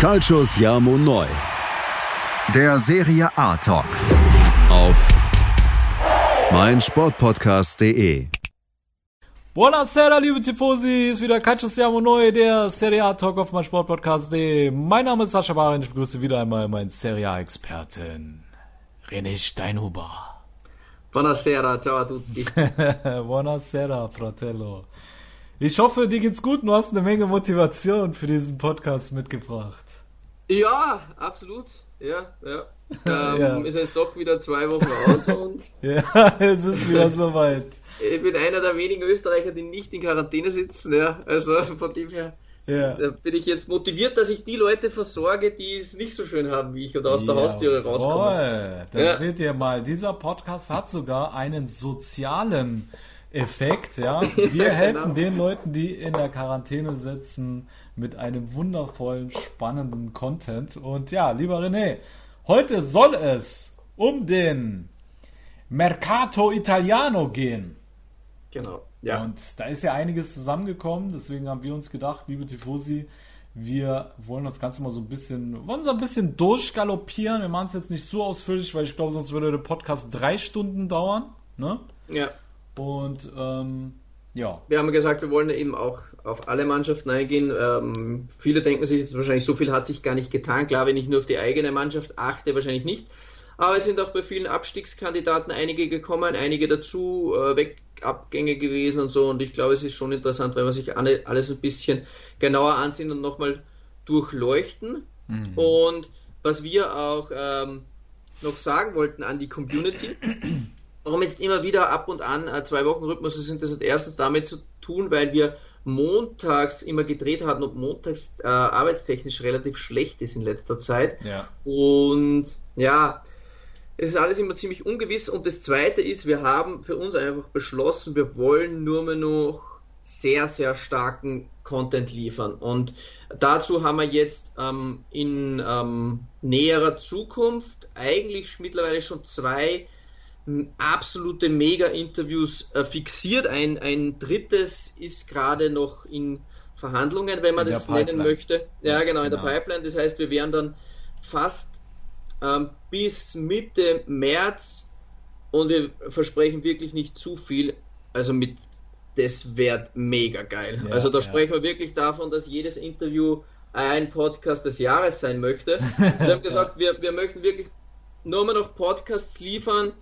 Calcius Jamo Neu. Der Serie A Talk. Auf meinsportpodcast.de. Buonasera, liebe Tifosi, ist wieder Calcius Jamo Neu, der Serie A Talk auf meinsportpodcast.de. Mein Name ist Sascha Barin, ich begrüße wieder einmal meinen Serie A-Experten, René Steinhuber. Buonasera, ciao a tutti. Buonasera, Fratello. Ich hoffe, dir geht's gut und du hast eine Menge Motivation für diesen Podcast mitgebracht. Ja, absolut. Ja, ja. Ähm, ja. Ist jetzt doch wieder zwei Wochen aus und. ja, es ist wieder soweit. Ich bin einer der wenigen Österreicher, die nicht in Quarantäne sitzen, ja. Also von dem her ja. bin ich jetzt motiviert, dass ich die Leute versorge, die es nicht so schön haben wie ich oder aus der Haustüre rauskommen. Voll. Das ja. seht ihr mal. Dieser Podcast hat sogar einen sozialen Effekt, ja. Wir helfen genau. den Leuten, die in der Quarantäne sitzen, mit einem wundervollen, spannenden Content. Und ja, lieber René, heute soll es um den Mercato Italiano gehen. Genau. Ja. Und da ist ja einiges zusammengekommen, deswegen haben wir uns gedacht, liebe Tifosi, wir wollen das Ganze mal so ein bisschen, wollen so ein bisschen durchgaloppieren. Wir machen es jetzt nicht so ausführlich, weil ich glaube, sonst würde der Podcast drei Stunden dauern. Ne? Ja. Und ähm, ja. Wir haben gesagt, wir wollen eben auch auf alle Mannschaften eingehen. Ähm, viele denken sich jetzt wahrscheinlich, so viel hat sich gar nicht getan. Klar, wenn ich nur auf die eigene Mannschaft achte, wahrscheinlich nicht. Aber es sind auch bei vielen Abstiegskandidaten einige gekommen, einige dazu, äh, Wegabgänge gewesen und so. Und ich glaube, es ist schon interessant, wenn man sich alle, alles ein bisschen genauer ansehen und nochmal durchleuchten. Mhm. Und was wir auch ähm, noch sagen wollten an die Community, Warum jetzt immer wieder ab und an äh, zwei Wochen Rhythmus sind, das hat erstens damit zu tun, weil wir montags immer gedreht hatten und montags äh, arbeitstechnisch relativ schlecht ist in letzter Zeit. Ja. Und ja, es ist alles immer ziemlich ungewiss. Und das zweite ist, wir haben für uns einfach beschlossen, wir wollen nur mehr noch sehr, sehr starken Content liefern. Und dazu haben wir jetzt ähm, in ähm, näherer Zukunft eigentlich mittlerweile schon zwei absolute Mega-Interviews äh, fixiert. Ein, ein drittes ist gerade noch in Verhandlungen, wenn man in das nennen möchte. Ja, genau, in genau. der Pipeline. Das heißt, wir werden dann fast ähm, bis Mitte März und wir versprechen wirklich nicht zu viel. Also mit das wird mega geil. Ja, also da ja. sprechen wir wirklich davon, dass jedes Interview ein Podcast des Jahres sein möchte. wir haben gesagt, wir, wir möchten wirklich nur mal noch Podcasts liefern,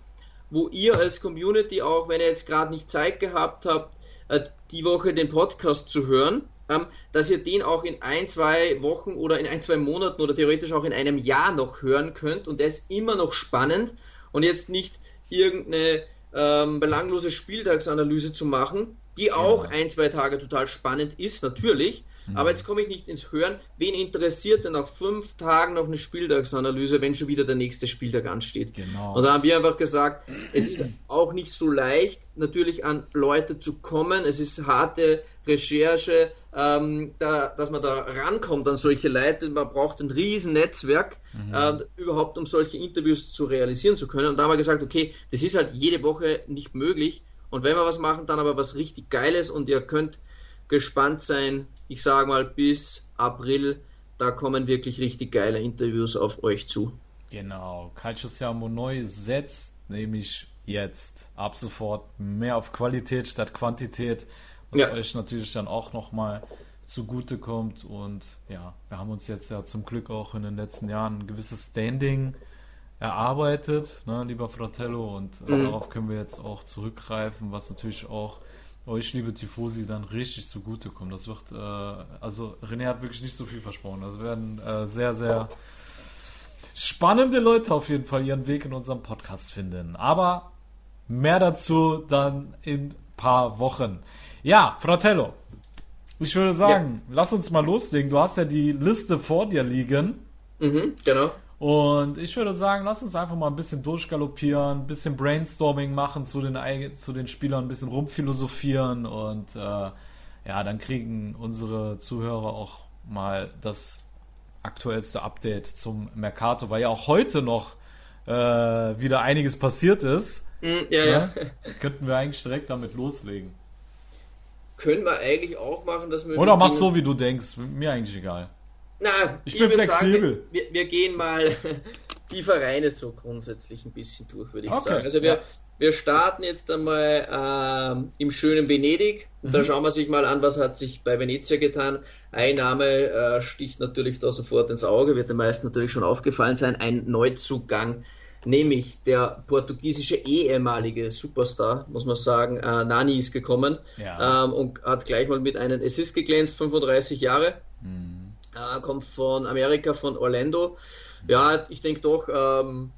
wo ihr als Community auch, wenn ihr jetzt gerade nicht Zeit gehabt habt, äh, die Woche den Podcast zu hören, ähm, dass ihr den auch in ein, zwei Wochen oder in ein, zwei Monaten oder theoretisch auch in einem Jahr noch hören könnt. Und der ist immer noch spannend. Und jetzt nicht irgendeine ähm, belanglose Spieltagsanalyse zu machen, die auch ja. ein, zwei Tage total spannend ist, natürlich, Mhm. Aber jetzt komme ich nicht ins Hören. Wen interessiert denn nach fünf Tagen noch eine Spieltagsanalyse, wenn schon wieder der nächste Spieltag ansteht? Genau. Und da haben wir einfach gesagt, es ist auch nicht so leicht, natürlich an Leute zu kommen. Es ist harte Recherche, ähm, da, dass man da rankommt an solche Leute. Man braucht ein riesen Netzwerk, mhm. äh, überhaupt um solche Interviews zu realisieren zu können. Und da haben wir gesagt, okay, das ist halt jede Woche nicht möglich. Und wenn wir was machen, dann aber was richtig Geiles und ihr könnt gespannt sein, ich sage mal bis April, da kommen wirklich richtig geile Interviews auf euch zu. Genau, Calcio Siamo Neu setzt nämlich jetzt ab sofort mehr auf Qualität statt Quantität, was ja. euch natürlich dann auch nochmal zugutekommt. Und ja, wir haben uns jetzt ja zum Glück auch in den letzten Jahren ein gewisses Standing erarbeitet, ne, lieber Fratello, und mhm. darauf können wir jetzt auch zurückgreifen, was natürlich auch euch, liebe Tifosi, dann richtig zugutekommen. Das wird, äh, also René hat wirklich nicht so viel versprochen. Das werden äh, sehr, sehr spannende Leute auf jeden Fall ihren Weg in unserem Podcast finden. Aber mehr dazu dann in ein paar Wochen. Ja, Fratello, ich würde sagen, ja. lass uns mal loslegen. Du hast ja die Liste vor dir liegen. Mhm, genau. Und ich würde sagen, lass uns einfach mal ein bisschen durchgaloppieren, ein bisschen Brainstorming machen zu den, zu den Spielern, ein bisschen rumphilosophieren und äh, ja, dann kriegen unsere Zuhörer auch mal das aktuellste Update zum Mercato, weil ja auch heute noch äh, wieder einiges passiert ist. Mm, ja, ja. ja. Könnten wir eigentlich direkt damit loslegen. Können wir eigentlich auch machen, dass wir. Oder mach so, wie du denkst. Mir eigentlich egal. Na, ich, ich bin flexibel. Sagen, wir, wir, gehen mal die Vereine so grundsätzlich ein bisschen durch, würde ich okay. sagen. Also wir, wir starten jetzt einmal ähm, im schönen Venedig. Mhm. Da schauen wir sich mal an, was hat sich bei Venezia getan. Ein Name äh, sticht natürlich da sofort ins Auge, wird den meisten natürlich schon aufgefallen sein. Ein Neuzugang, nämlich der portugiesische ehemalige Superstar, muss man sagen, äh, Nani ist gekommen ja. ähm, und hat gleich mal mit einem Assist geglänzt, 35 Jahre. Mhm äh, kommt von Amerika, von Orlando. Ja, ich denke doch, ähm,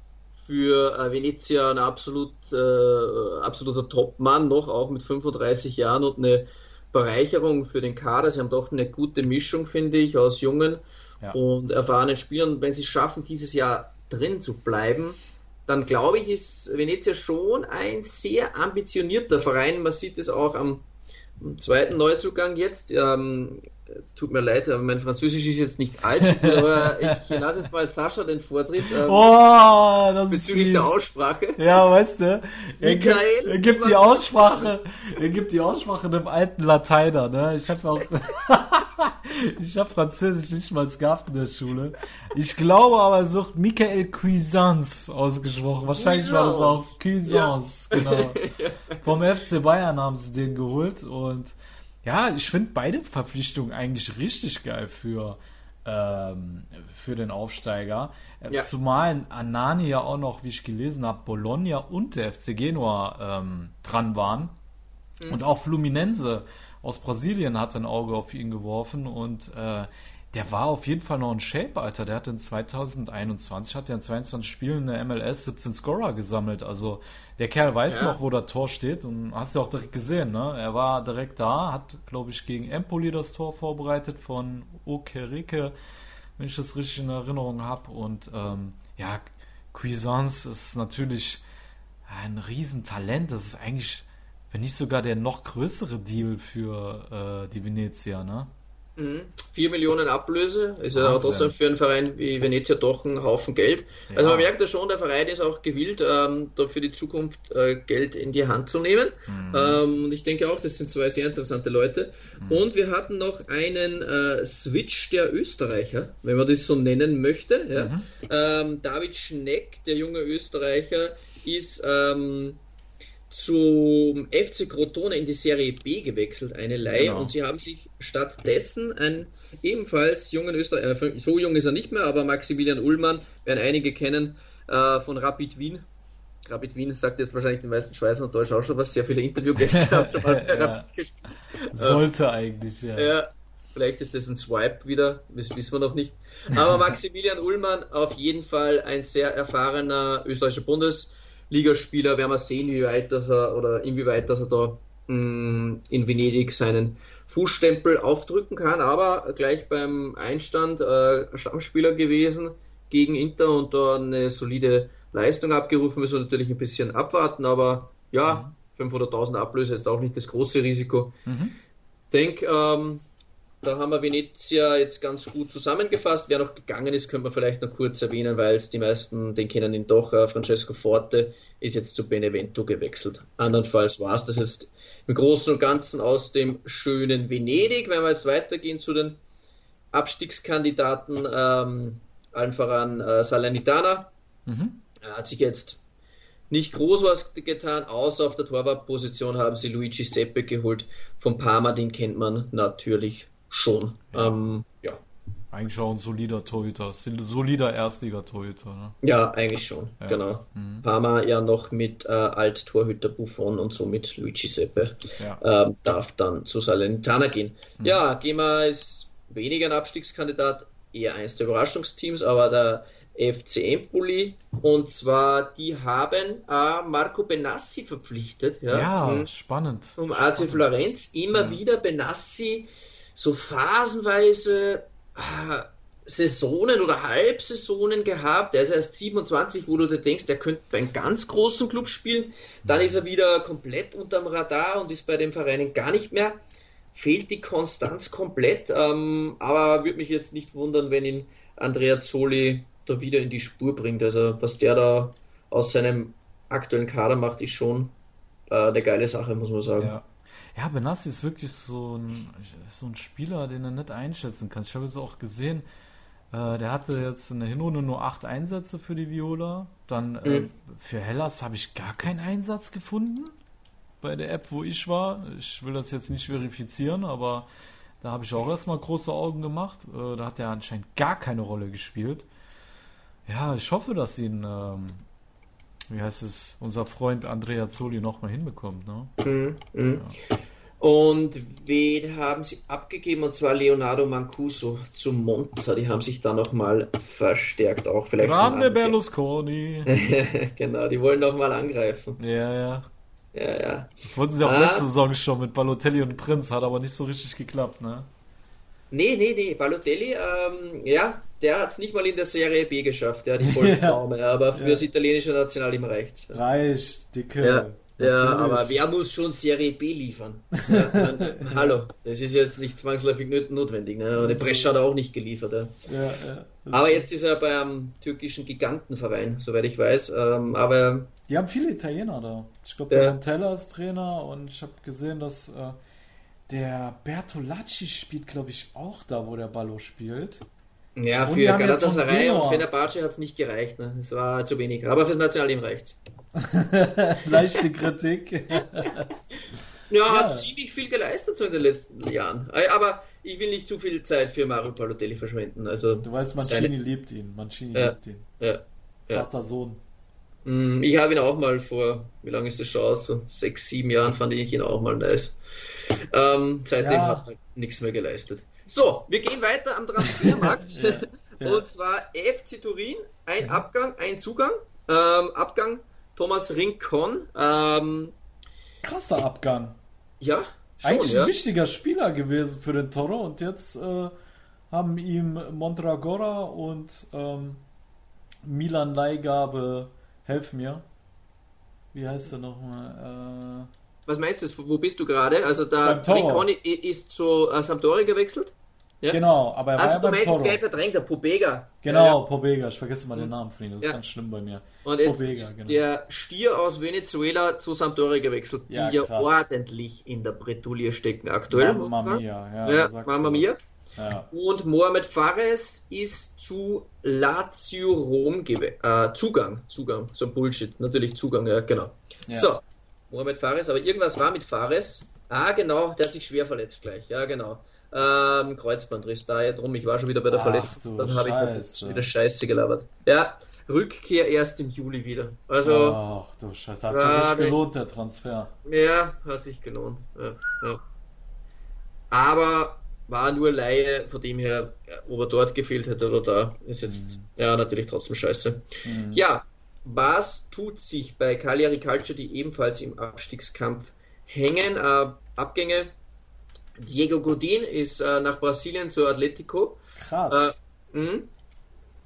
für äh, Venezia ein absolut, äh, absoluter Top-Mann noch, auch mit 35 Jahren und eine Bereicherung für den Kader. Sie haben doch eine gute Mischung, finde ich, aus jungen ja. und erfahrenen Spielern. Wenn sie es schaffen, dieses Jahr drin zu bleiben, dann glaube ich, ist Venezia schon ein sehr ambitionierter Verein. Man sieht es auch am, am zweiten Neuzugang jetzt. Ähm, tut mir leid, aber mein Französisch ist jetzt nicht allzu gut, aber ich lasse jetzt mal Sascha den Vortritt ähm, oh, bezüglich der Aussprache. Ja, weißt du, er, Michael, er gibt die Aussprache, er gibt die Aussprache dem alten Lateiner, ne? Ich habe auch, ich habe Französisch nicht mal gehabt in der Schule. Ich glaube aber, er sucht Michael Cuisance ausgesprochen. Wahrscheinlich Cuisance. war das auch Cuisance, ja. genau. Vom FC Bayern haben sie den geholt und ja, ich finde beide Verpflichtungen eigentlich richtig geil für, ähm, für den Aufsteiger. Äh, ja. Zumal Anani ja auch noch, wie ich gelesen habe, Bologna und der FC Genua ähm, dran waren. Mhm. Und auch Fluminense aus Brasilien hat ein Auge auf ihn geworfen und äh, der war auf jeden Fall noch in Shape, Alter. Der hat in 2021, hat er in 22 Spielen in der MLS 17 Scorer gesammelt. Also der Kerl weiß ja. noch, wo das Tor steht und hast du auch direkt gesehen, ne? Er war direkt da, hat, glaube ich, gegen Empoli das Tor vorbereitet von Okereke, wenn ich das richtig in Erinnerung habe. Und ähm, ja, Cuisance ist natürlich ein Riesentalent. Das ist eigentlich, wenn nicht sogar der noch größere Deal für äh, die Venezia, ne? Mhm. 4 Millionen Ablöse, ist ja trotzdem für einen Verein wie Venezia doch ein Haufen Geld. Ja. Also man merkt ja schon, der Verein ist auch gewillt, ähm, da für die Zukunft äh, Geld in die Hand zu nehmen. Mhm. Ähm, und ich denke auch, das sind zwei sehr interessante Leute. Mhm. Und wir hatten noch einen äh, Switch der Österreicher, wenn man das so nennen möchte. Ja? Mhm. Ähm, David Schneck, der junge Österreicher, ist ähm, zum FC Crotone in die Serie B gewechselt, eine Leihe, genau. und sie haben sich stattdessen einen ebenfalls jungen Österreicher, äh, so jung ist er nicht mehr, aber Maximilian Ullmann, werden einige kennen, äh, von Rapid Wien. Rapid Wien sagt jetzt wahrscheinlich den meisten Schweizer und Deutsch auch schon was, sehr viele Interviewgäste hat schon mal bei Rapid gespielt. Sollte eigentlich, ja. ja. Vielleicht ist das ein Swipe wieder, das wissen wir noch nicht. Aber Maximilian Ullmann auf jeden Fall ein sehr erfahrener österreichischer Bundes- Ligaspieler, werden wir sehen, wie weit dass er oder inwieweit dass er da mh, mm, in Venedig seinen Fußstempel aufdrücken kann, aber gleich beim Einstand äh, Stammspieler gewesen gegen Inter und da eine solide Leistung abgerufen, müssen wir natürlich ein bisschen abwarten, aber ja, mhm. 500.000 Ablöse ist auch nicht das große Risiko. Mhm. Denk, ähm, da haben wir Venezia jetzt ganz gut zusammengefasst. Wer noch gegangen ist, können wir vielleicht noch kurz erwähnen, weil es die meisten, den kennen ihn doch. Äh, Francesco Forte ist jetzt zu Benevento gewechselt. Andernfalls war es das jetzt im Großen und Ganzen aus dem schönen Venedig. Wenn wir jetzt weitergehen zu den Abstiegskandidaten, ähm, allen voran äh, Salernitana, mhm. Er hat sich jetzt nicht groß was getan, außer auf der Torwartposition haben sie Luigi Seppe geholt. Von Parma, den kennt man natürlich schon. Ja. Ähm, ja. Eigentlich auch ein solider Torhüter, solider Erstliga-Torhüter. Ne? Ja, eigentlich schon, ja. genau. Mhm. Parma ja noch mit äh, Alt-Torhüter Buffon und somit Luigi Seppe ja. ähm, darf dann zu Salernitana gehen. Mhm. Ja, Gema ist weniger ein Abstiegskandidat, eher eines der Überraschungsteams, aber der FC Empoli und zwar die haben äh, Marco Benassi verpflichtet. Ja, ja mhm. spannend. Um AC Florenz immer mhm. wieder Benassi so phasenweise äh, Saisonen oder Halbsaisonen gehabt. Der ist erst 27, wo du dir denkst, der könnte bei einem ganz großen Club spielen. Dann ist er wieder komplett unterm Radar und ist bei den Vereinen gar nicht mehr. Fehlt die Konstanz komplett, ähm, aber würde mich jetzt nicht wundern, wenn ihn Andrea Zoli da wieder in die Spur bringt. Also was der da aus seinem aktuellen Kader macht, ist schon äh, eine geile Sache, muss man sagen. Ja. Ja, Benassi ist wirklich so ein, so ein Spieler, den er nicht einschätzen kann. Ich habe es auch gesehen, Äh, der hatte jetzt in der Hinrunde nur acht Einsätze für die Viola. Dann äh, Mhm. für Hellas habe ich gar keinen Einsatz gefunden bei der App, wo ich war. Ich will das jetzt nicht verifizieren, aber da habe ich auch erstmal große Augen gemacht. Äh, da hat er anscheinend gar keine Rolle gespielt. Ja, ich hoffe, dass ihn, ähm, wie heißt es, unser Freund Andrea Zoli nochmal hinbekommt. Ne? Mhm. Mhm. Und wen haben sie abgegeben? Und zwar Leonardo Mancuso zu Monza. Die haben sich da nochmal verstärkt, auch vielleicht. Grande Berlusconi. genau, die wollen nochmal angreifen. ja, ja. Ja, ja. Das wollten sie auch Ah. letzte Saison schon mit Balotelli und Prinz, hat aber nicht so richtig geklappt, ne? Nee, nee, nee, Balotelli, ähm, ja, der hat es nicht mal in der Serie B geschafft, ja, die Vollpflaume, aber fürs italienische Nationalteam reicht's. Reicht, dicke. Ja, ja, aber wer muss schon Serie B liefern? Ja, man, hallo, das ist jetzt nicht zwangsläufig not- notwendig. Ne? Und die Brescia hat er auch nicht geliefert. Ja. Ja. Das- Aber jetzt ist er beim türkischen Gigantenverein, soweit ich weiß. Ähm, aber Die haben viele Italiener da. Ich glaube, der Montella ist Trainer und ich habe gesehen, dass äh, der Bertolacci spielt, glaube ich, auch da, wo der Ballo spielt. Ja, Und für Galatasaray und Fenerbahce hat es nicht gereicht. Ne? Das war zu wenig. Aber fürs Nationalteam reicht's. Leichte Kritik. Ja, Ja. hat ziemlich viel geleistet so in den letzten Jahren. Äh, Aber ich will nicht zu viel Zeit für Mario Balotelli verschwenden. Also Du weißt, Mancini seine- liebt ihn. Mancini Ja. liebt ihn. Ja, ja. Vater, Sohn. Mm, Ich habe ihn auch mal vor, wie lange ist das schon aus? So sechs, sieben Jahren fand ich ihn auch mal nice. Ähm, seitdem Ja. hat er nichts mehr geleistet. So, wir gehen weiter am Transfermarkt. Ja, ja. Und zwar FC Turin, ein Abgang, ein Zugang. Ähm, Abgang Thomas Rincon. Ähm, Krasser Abgang. ja, schon, Eigentlich ja. ein wichtiger Spieler gewesen für den Toro und jetzt äh, haben ihm Mondragora und ähm, Milan Leihgabe helfen mir. Wie heißt er nochmal? Was meinst du, wo bist du gerade? Also da. Rincon ist zu äh, Sampdoria gewechselt. Ja. Genau, aber er war Also ja beim Toro. Geld verdrängt, der Pobega. Genau, Ja, ja. Pobega. Ich vergesse mal den Namen von ihm. Das ist Ja. ganz schlimm bei mir. Und jetzt Pobega, ist genau. der Stier aus Venezuela zu Sampdoria gewechselt, die Ja, ordentlich in der Bretouille stecken aktuell. sagen. mia. Ja, was. mia. Ja. Und Mohamed Fares ist zu Lazio Rom gewe äh, Zugang. Zugang, so ein Bullshit. Natürlich Zugang, ja, genau. So, Mohamed Fares, aber irgendwas war mit Fares. Ah, genau, der hat sich schwer verletzt gleich. Ja, genau. Ähm, Kreuzbandriss, da ja drum, ich war schon wieder bei der Ach, Verletzung. Dann habe ich wieder Scheiße gelabert. Ja, Rückkehr erst im Juli wieder. Also, Ach du Scheiße, hat Ja, sich nicht gelohnt, der Transfer. ja, hat sich gelohnt. Ja, ja. Aber war nur Laie, von dem her, ob er dort gefehlt hätte oder da, ist jetzt, ja, natürlich trotzdem scheiße. Mhm. Ja, was tut sich bei Cagliari Calcio, die ebenfalls im Abstiegskampf hängen? Äh, Abgänge. Diego Godin ist äh, nach Brasilien zu Atletico. Krass. Äh, mh.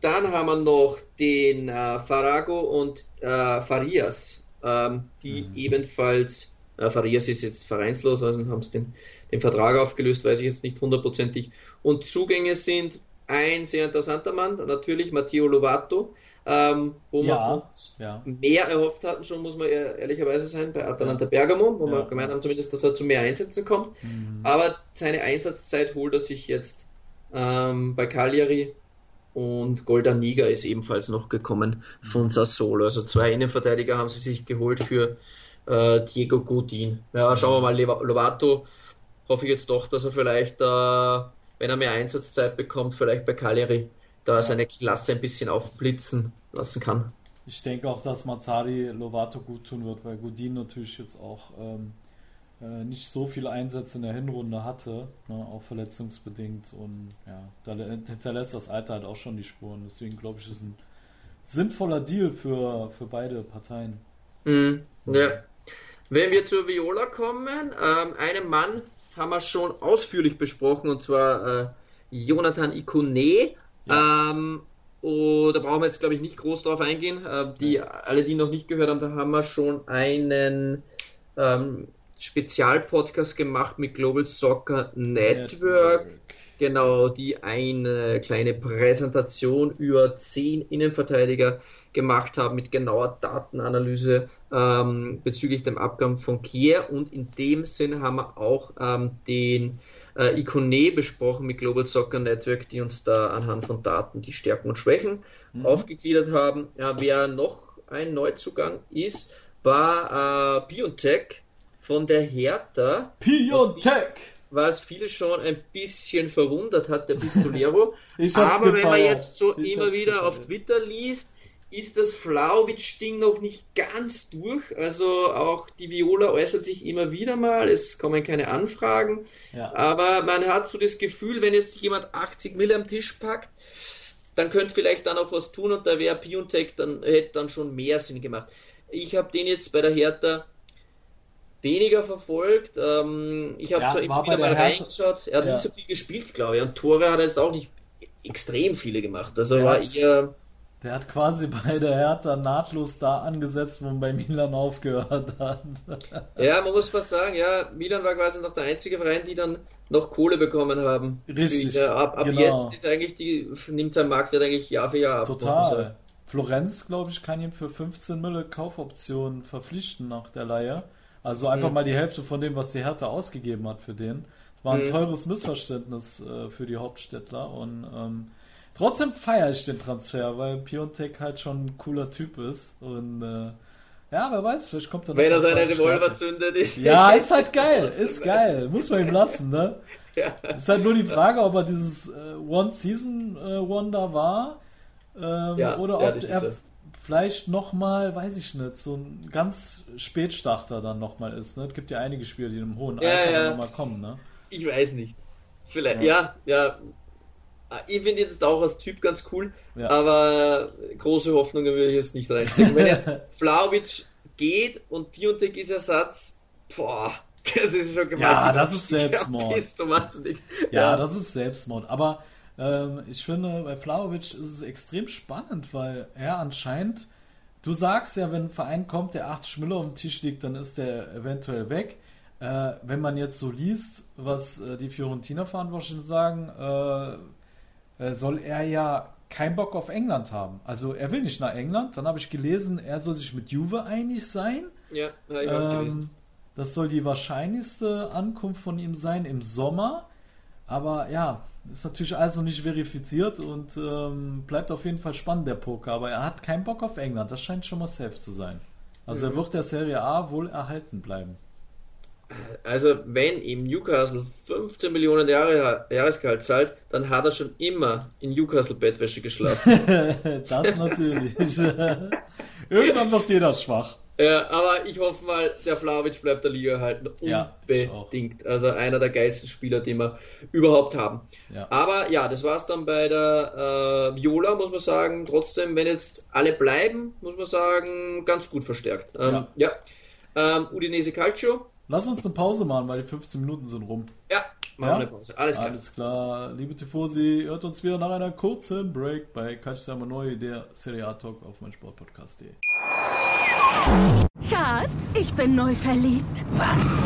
Dann haben wir noch den äh, Farago und äh, Farias, ähm, die Mhm. ebenfalls, äh, Farias ist jetzt vereinslos, also haben sie den, den Vertrag aufgelöst, weiß ich jetzt nicht hundertprozentig. Und Zugänge sind ein sehr interessanter Mann, natürlich Matteo Lovato, ähm, wo Ja, wir uns ja. mehr erhofft hatten, schon muss man ehr- ehrlicherweise sein, bei Atalanta Bergamo, wo Ja. wir gemeint haben zumindest, dass er zu mehr Einsätzen kommt. Mhm. Aber seine Einsatzzeit holt er sich jetzt ähm, bei Cagliari und Goldaniga ist ebenfalls noch gekommen von Sassolo. Also zwei Innenverteidiger haben sie sich geholt für äh, Diego Godin. Ja, schauen wir mal, Lovato hoffe ich jetzt doch, dass er vielleicht, äh, wenn er mehr Einsatzzeit bekommt, vielleicht bei Cagliari da seine Klasse ein bisschen aufblitzen lassen kann. Ich denke auch, dass Mazzari Lovato gut tun wird, weil Godin natürlich jetzt auch ähm, äh, nicht so viele Einsätze in der Hinrunde hatte, ne, auch verletzungsbedingt und ja, da hinterlässt das Alter halt auch schon die Spuren. Deswegen glaube ich, ist ein sinnvoller Deal für, für beide Parteien. Mhm, ja. Wenn wir zur Viola kommen, ähm, einen Mann haben wir schon ausführlich besprochen, und zwar äh, Jonathan Ikone. Ähm, und da brauchen wir jetzt, glaube ich, nicht groß drauf eingehen. Äh, die, alle, die noch nicht gehört haben, da haben wir schon einen ähm, Spezialpodcast gemacht mit Global Soccer Network. Genau, die eine kleine Präsentation über zehn Innenverteidiger gemacht haben mit genauer Datenanalyse ähm, bezüglich dem Abgang von Kier und in dem Sinn haben wir auch ähm, den äh, Icone besprochen mit Global Soccer Network, die uns da anhand von Daten die Stärken und Schwächen mhm. aufgegliedert haben. Ja, wer noch ein Neuzugang ist, war äh, Biontech von der Hertha. Biontech! Was viele schon ein bisschen verwundert hat, der Pistolero. Aber wenn man jetzt so ich immer wieder gefallen. auf Twitter liest, ist das Flauwitsch-Ding noch nicht ganz durch. Also auch die Viola äußert sich immer wieder mal, es kommen keine Anfragen. Ja. Aber man hat so das Gefühl, wenn jetzt jemand 80 Mill am Tisch packt, dann könnte vielleicht dann auch was tun und da wäre Piontech dann hätte dann schon mehr Sinn gemacht. Ich habe den jetzt bei der Hertha weniger verfolgt. Ähm, ich habe ja, zwar immer wieder mal reingeschaut. Er hat ja. nicht so viel gespielt, glaube ich. Und Tore hat er jetzt auch nicht extrem viele gemacht. Also der war eher. Der hat quasi bei der Hertha nahtlos da angesetzt, wo man bei Milan aufgehört hat. ja, man muss fast sagen, ja, Milan war quasi noch der einzige Verein, die dann noch Kohle bekommen haben. Richtig. Ja, ab, ab genau. jetzt ist eigentlich die, nimmt sein Marktwert eigentlich Jahr für Jahr ab. Total. Florenz, glaube ich, kann ihn für 15 Mille Kaufoptionen verpflichten nach der Leihe. Also einfach mhm. mal die Hälfte von dem, was die Hertha ausgegeben hat für den. Das war ein mhm. teures Missverständnis äh, für die Hauptstädtler und ähm, trotzdem feiere ich den Transfer, weil Piontek halt schon ein cooler Typ ist und äh, ja, wer weiß, vielleicht kommt er noch. Wenn er seine Revolver zündet, ist. Ja, ist halt geil, ist geil. Muss man ihm lassen, ne? ja. Ist halt nur die Frage, ob er dieses äh, One-Season-Wonder war. Ähm, ja, oder ob ja, er vielleicht nochmal, weiß ich nicht, so ein ganz Spätstarter dann nochmal ist. Ne? Es gibt ja einige Spieler, die in einem hohen Alter ja. nochmal kommen. Ne? Ich weiß nicht. Vielleicht, ja, ja. Ja. Ich finde jetzt auch als Typ ganz cool, ja. aber große Hoffnungen würde ich jetzt nicht reinstecken. Wenn jetzt Flauwitsch geht und Piontek ist Ersatz, boah, das ist schon gemeint. Ja, das ist Selbstmord. Ja, das ist Selbstmord. Aber ähm, ich finde, bei Flauwitsch ist es extrem spannend, weil er anscheinend, du sagst ja, wenn ein Verein kommt, der 80 Mille auf dem Tisch liegt, dann ist der eventuell weg. Äh, wenn man jetzt so liest, was äh, die Fiorentina-Verantwortlichen sagen, äh, soll er ja keinen Bock auf England haben. Also er will nicht nach England. Dann habe ich gelesen, er soll sich mit Juve einig sein. Ja, habe ich auch gelesen. Ähm, das soll die wahrscheinlichste Ankunft von ihm sein im Sommer. Aber ja, ist natürlich also nicht verifiziert und ähm, bleibt auf jeden Fall spannend, der Poker. Aber er hat keinen Bock auf England. Das scheint schon mal safe zu sein. Also mhm. er wird der Serie A wohl erhalten bleiben. Also wenn ihm Newcastle 15 Millionen Jahre, Jahresgehalt zahlt, dann hat er schon immer in Newcastle Bettwäsche geschlafen. das natürlich. Irgendwann wird jeder schwach. Ja, aber ich hoffe mal, der Flavic bleibt der Liga erhalten. Unbedingt. Ja, also einer der geilsten Spieler, die wir überhaupt haben. Ja. Aber ja, das war es dann bei der äh, Viola, muss man sagen. Trotzdem, wenn jetzt alle bleiben, muss man sagen, ganz gut verstärkt. Ähm, ja. ja. Ähm, Udinese Calcio. Lass uns eine Pause machen, weil die 15 Minuten sind rum. Ja, machen ja? eine Pause. Alles klar. Alles klar. Liebe Tifosi, hört uns wieder nach einer kurzen Break bei Calcio Neu, der Serie A Talk auf mein Sportpodcast.de. Schatz, ich bin neu verliebt. Was?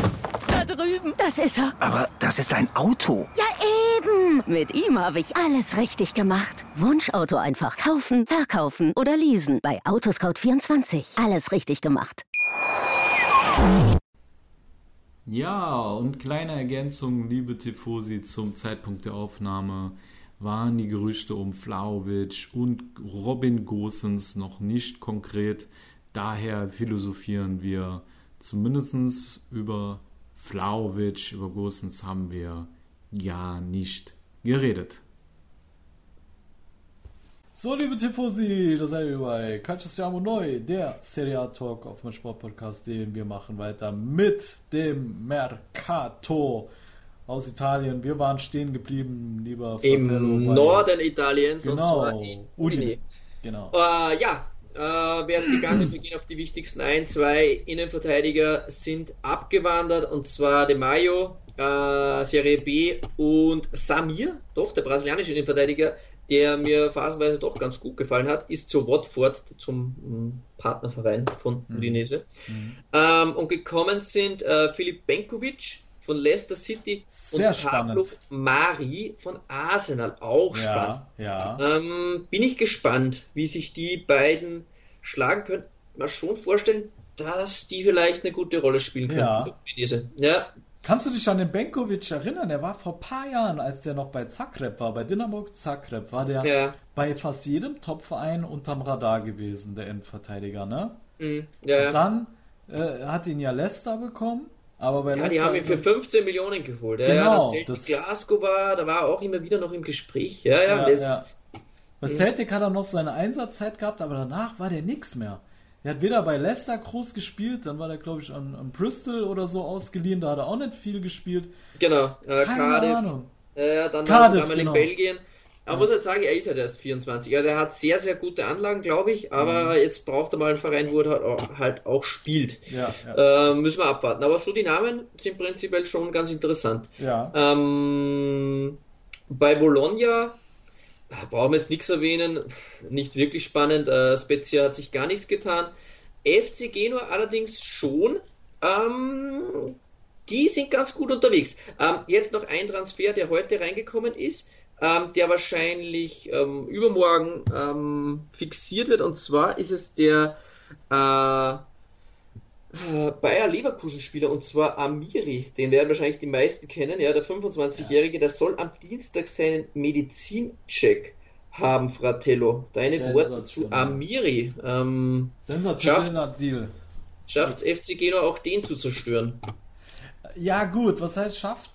Da drüben. Das ist er. Aber das ist ein Auto. Ja, eben. Mit ihm habe ich alles richtig gemacht. Wunschauto einfach kaufen, verkaufen oder leasen. Bei Autoscout24. Alles richtig gemacht. Ja, und kleine Ergänzung, liebe Tifosi, zum Zeitpunkt der Aufnahme waren die Gerüchte um Flauwitsch und Robin Gosens noch nicht konkret. Daher philosophieren wir zumindest über Flauwitsch, über Gosens haben wir ja nicht geredet. So, liebe Tifosi, da seid ihr bei Calcio Siamo Neu, der Serie A Talk auf meinem Sportpodcast, den wir machen weiter mit dem Mercato aus Italien. Wir waren stehen geblieben, lieber Fratello, Im Norden Italiens, genau, und zwar in Udine. Genau. Uh, ja, äh, wer ist gegangen? Wir gehen auf die wichtigsten ein. Zwei Innenverteidiger sind abgewandert und zwar De Mayo, äh, Serie B und Samir, doch der brasilianische Innenverteidiger, der mir phasenweise doch ganz gut gefallen hat, ist zu Watford, zum hm, Partnerverein von mhm. Udinese. Mhm. Ähm, und gekommen sind äh, Filip Benkovic von Leicester City Sehr und Pablo spannend. Mari von Arsenal. Auch ja, spannend. Ja. Ähm, bin ich gespannt, wie sich die beiden schlagen können. Mal schon vorstellen, dass die vielleicht eine gute Rolle spielen können. Ja. ja. Kannst du dich an den Benkovic erinnern? Der war vor ein paar Jahren, als der noch bei Zagreb war, bei Dynamo Zagreb, war der ja. bei fast jedem Topverein unterm Radar gewesen, der Endverteidiger, ne? Mhm. Ja, Und dann äh, hat ihn ja Leicester bekommen. Aber bei ja, Leicester die haben ihn für 15 Millionen geholt. Genau, ja, das Glasgow war, da war er auch immer wieder noch im Gespräch. Ja, ja. ja, ja. Bei Celtic hat er noch seine Einsatzzeit gehabt, aber danach war der nix mehr. Er hat weder bei Leicester groß gespielt, dann war der, glaube ich, an, an, Bristol oder so ausgeliehen, da hat er auch nicht viel gespielt. Genau, äh, Keine Cardiff. Ahnung. Äh, dann Cardiff, war er genau. in Belgien. Aber ja. muss halt sagen, er ist ja erst 24. Also er hat sehr, sehr gute Anlagen, glaube ich, aber mhm. jetzt braucht er mal einen Verein, wo er halt auch, halt auch spielt. Ja, ja. Äh, müssen wir abwarten. Aber so die Namen sind prinzipiell schon ganz interessant. Ja. Ähm, bei Bologna brauchen wir jetzt nichts erwähnen, nicht wirklich spannend. Äh, Spezia hat sich gar nichts getan. FC Genua allerdings schon. Ähm, die sind ganz gut unterwegs. Ähm, jetzt noch ein Transfer, der heute reingekommen ist, ähm, der wahrscheinlich ähm, übermorgen ähm, fixiert wird. Und zwar ist es der äh, äh, Bayer Leverkusen-Spieler und zwar Amiri, den werden wahrscheinlich die meisten kennen, ja, der 25-Jährige, der soll am Dienstag seinen Medizincheck haben, Fratello. Deine Worte zu Amiri. Ähm, Sensationeller Deal. Schafft es FC Genua auch den zu zerstören? Ja, gut, was heißt schafft?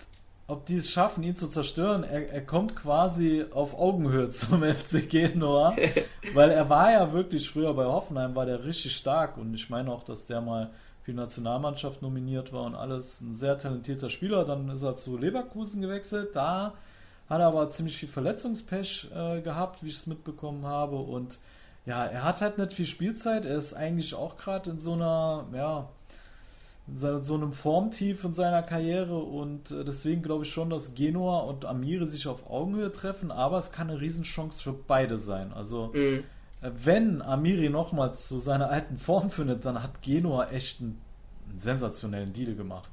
Ob die es schaffen, ihn zu zerstören, er, er kommt quasi auf Augenhöhe zum FC Genua, weil er war ja wirklich früher bei Hoffenheim, war der richtig stark und ich meine auch, dass der mal für die Nationalmannschaft nominiert war und alles. Ein sehr talentierter Spieler. Dann ist er zu Leverkusen gewechselt. Da hat er aber ziemlich viel Verletzungspech äh, gehabt, wie ich es mitbekommen habe. Und ja, er hat halt nicht viel Spielzeit. Er ist eigentlich auch gerade in so einer, ja, so einem Formtief in seiner Karriere und äh, deswegen glaube ich schon, dass Genua und Amire sich auf Augenhöhe treffen, aber es kann eine Riesenchance für beide sein. Also mhm wenn Amiri nochmals zu seiner alten Form findet, dann hat Genua echt einen, einen sensationellen Deal gemacht.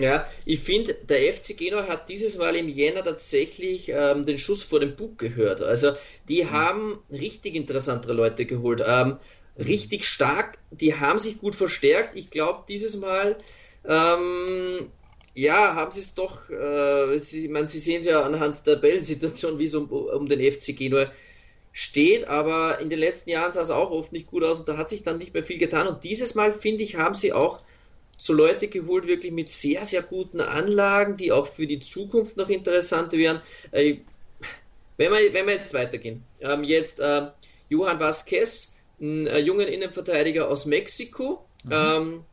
Ja, ich finde, der FC Genua hat dieses Mal im Jänner tatsächlich ähm, den Schuss vor dem Bug gehört. Also, die mhm. haben richtig interessantere Leute geholt. Ähm, mhm. richtig stark, die haben sich gut verstärkt. Ich glaube, dieses Mal, ähm, ja, haben sie es doch, äh, sie, ich meine, sie sehen es ja anhand der Tabellensituation, wie es um, um den FC Genua steht, aber in den letzten Jahren sah es auch oft nicht gut aus und da hat sich dann nicht mehr viel getan. Und dieses Mal, finde ich, haben sie auch so Leute geholt, wirklich mit sehr, sehr guten Anlagen, die auch für die Zukunft noch interessant wären. Äh, wenn, wir, wenn wir jetzt weitergehen, ähm, jetzt äh, Johann Vasquez, ein äh, junger Innenverteidiger aus Mexiko, mhm. ähm,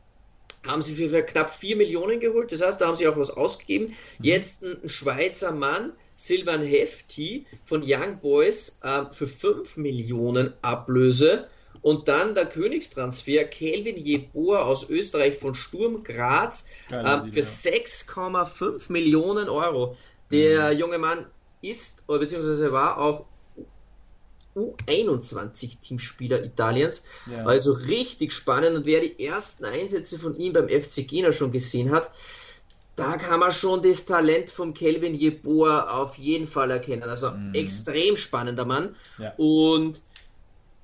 haben sie für, für knapp 4 Millionen geholt, das heißt, da haben sie auch was ausgegeben. Mhm. Jetzt ein Schweizer Mann, Silvan Hefti von Young Boys äh, für 5 Millionen Ablöse. Und dann der Königstransfer, Kelvin Jeboa aus Österreich von Sturm Graz äh, für 6,5 Millionen Euro. Der mhm. junge Mann ist, oder beziehungsweise war auch U21-Teamspieler Italiens. Ja. Also richtig spannend. Und wer die ersten Einsätze von ihm beim FC Gena schon gesehen hat, da kann man schon das Talent von Kelvin Jeboa auf jeden Fall erkennen. Also mhm. extrem spannender Mann. Ja. Und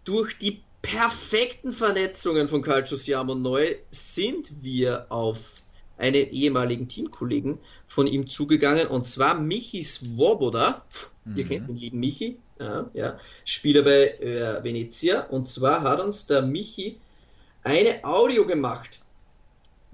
durch die perfekten Vernetzungen von Calcio Siamo Neu sind wir auf einen ehemaligen Teamkollegen von ihm zugegangen und zwar Michi Svoboda. Mhm. Ihr kennt den lieben Michi, ja, ja. Spieler bei äh, Venezia. Und zwar hat uns der Michi eine Audio gemacht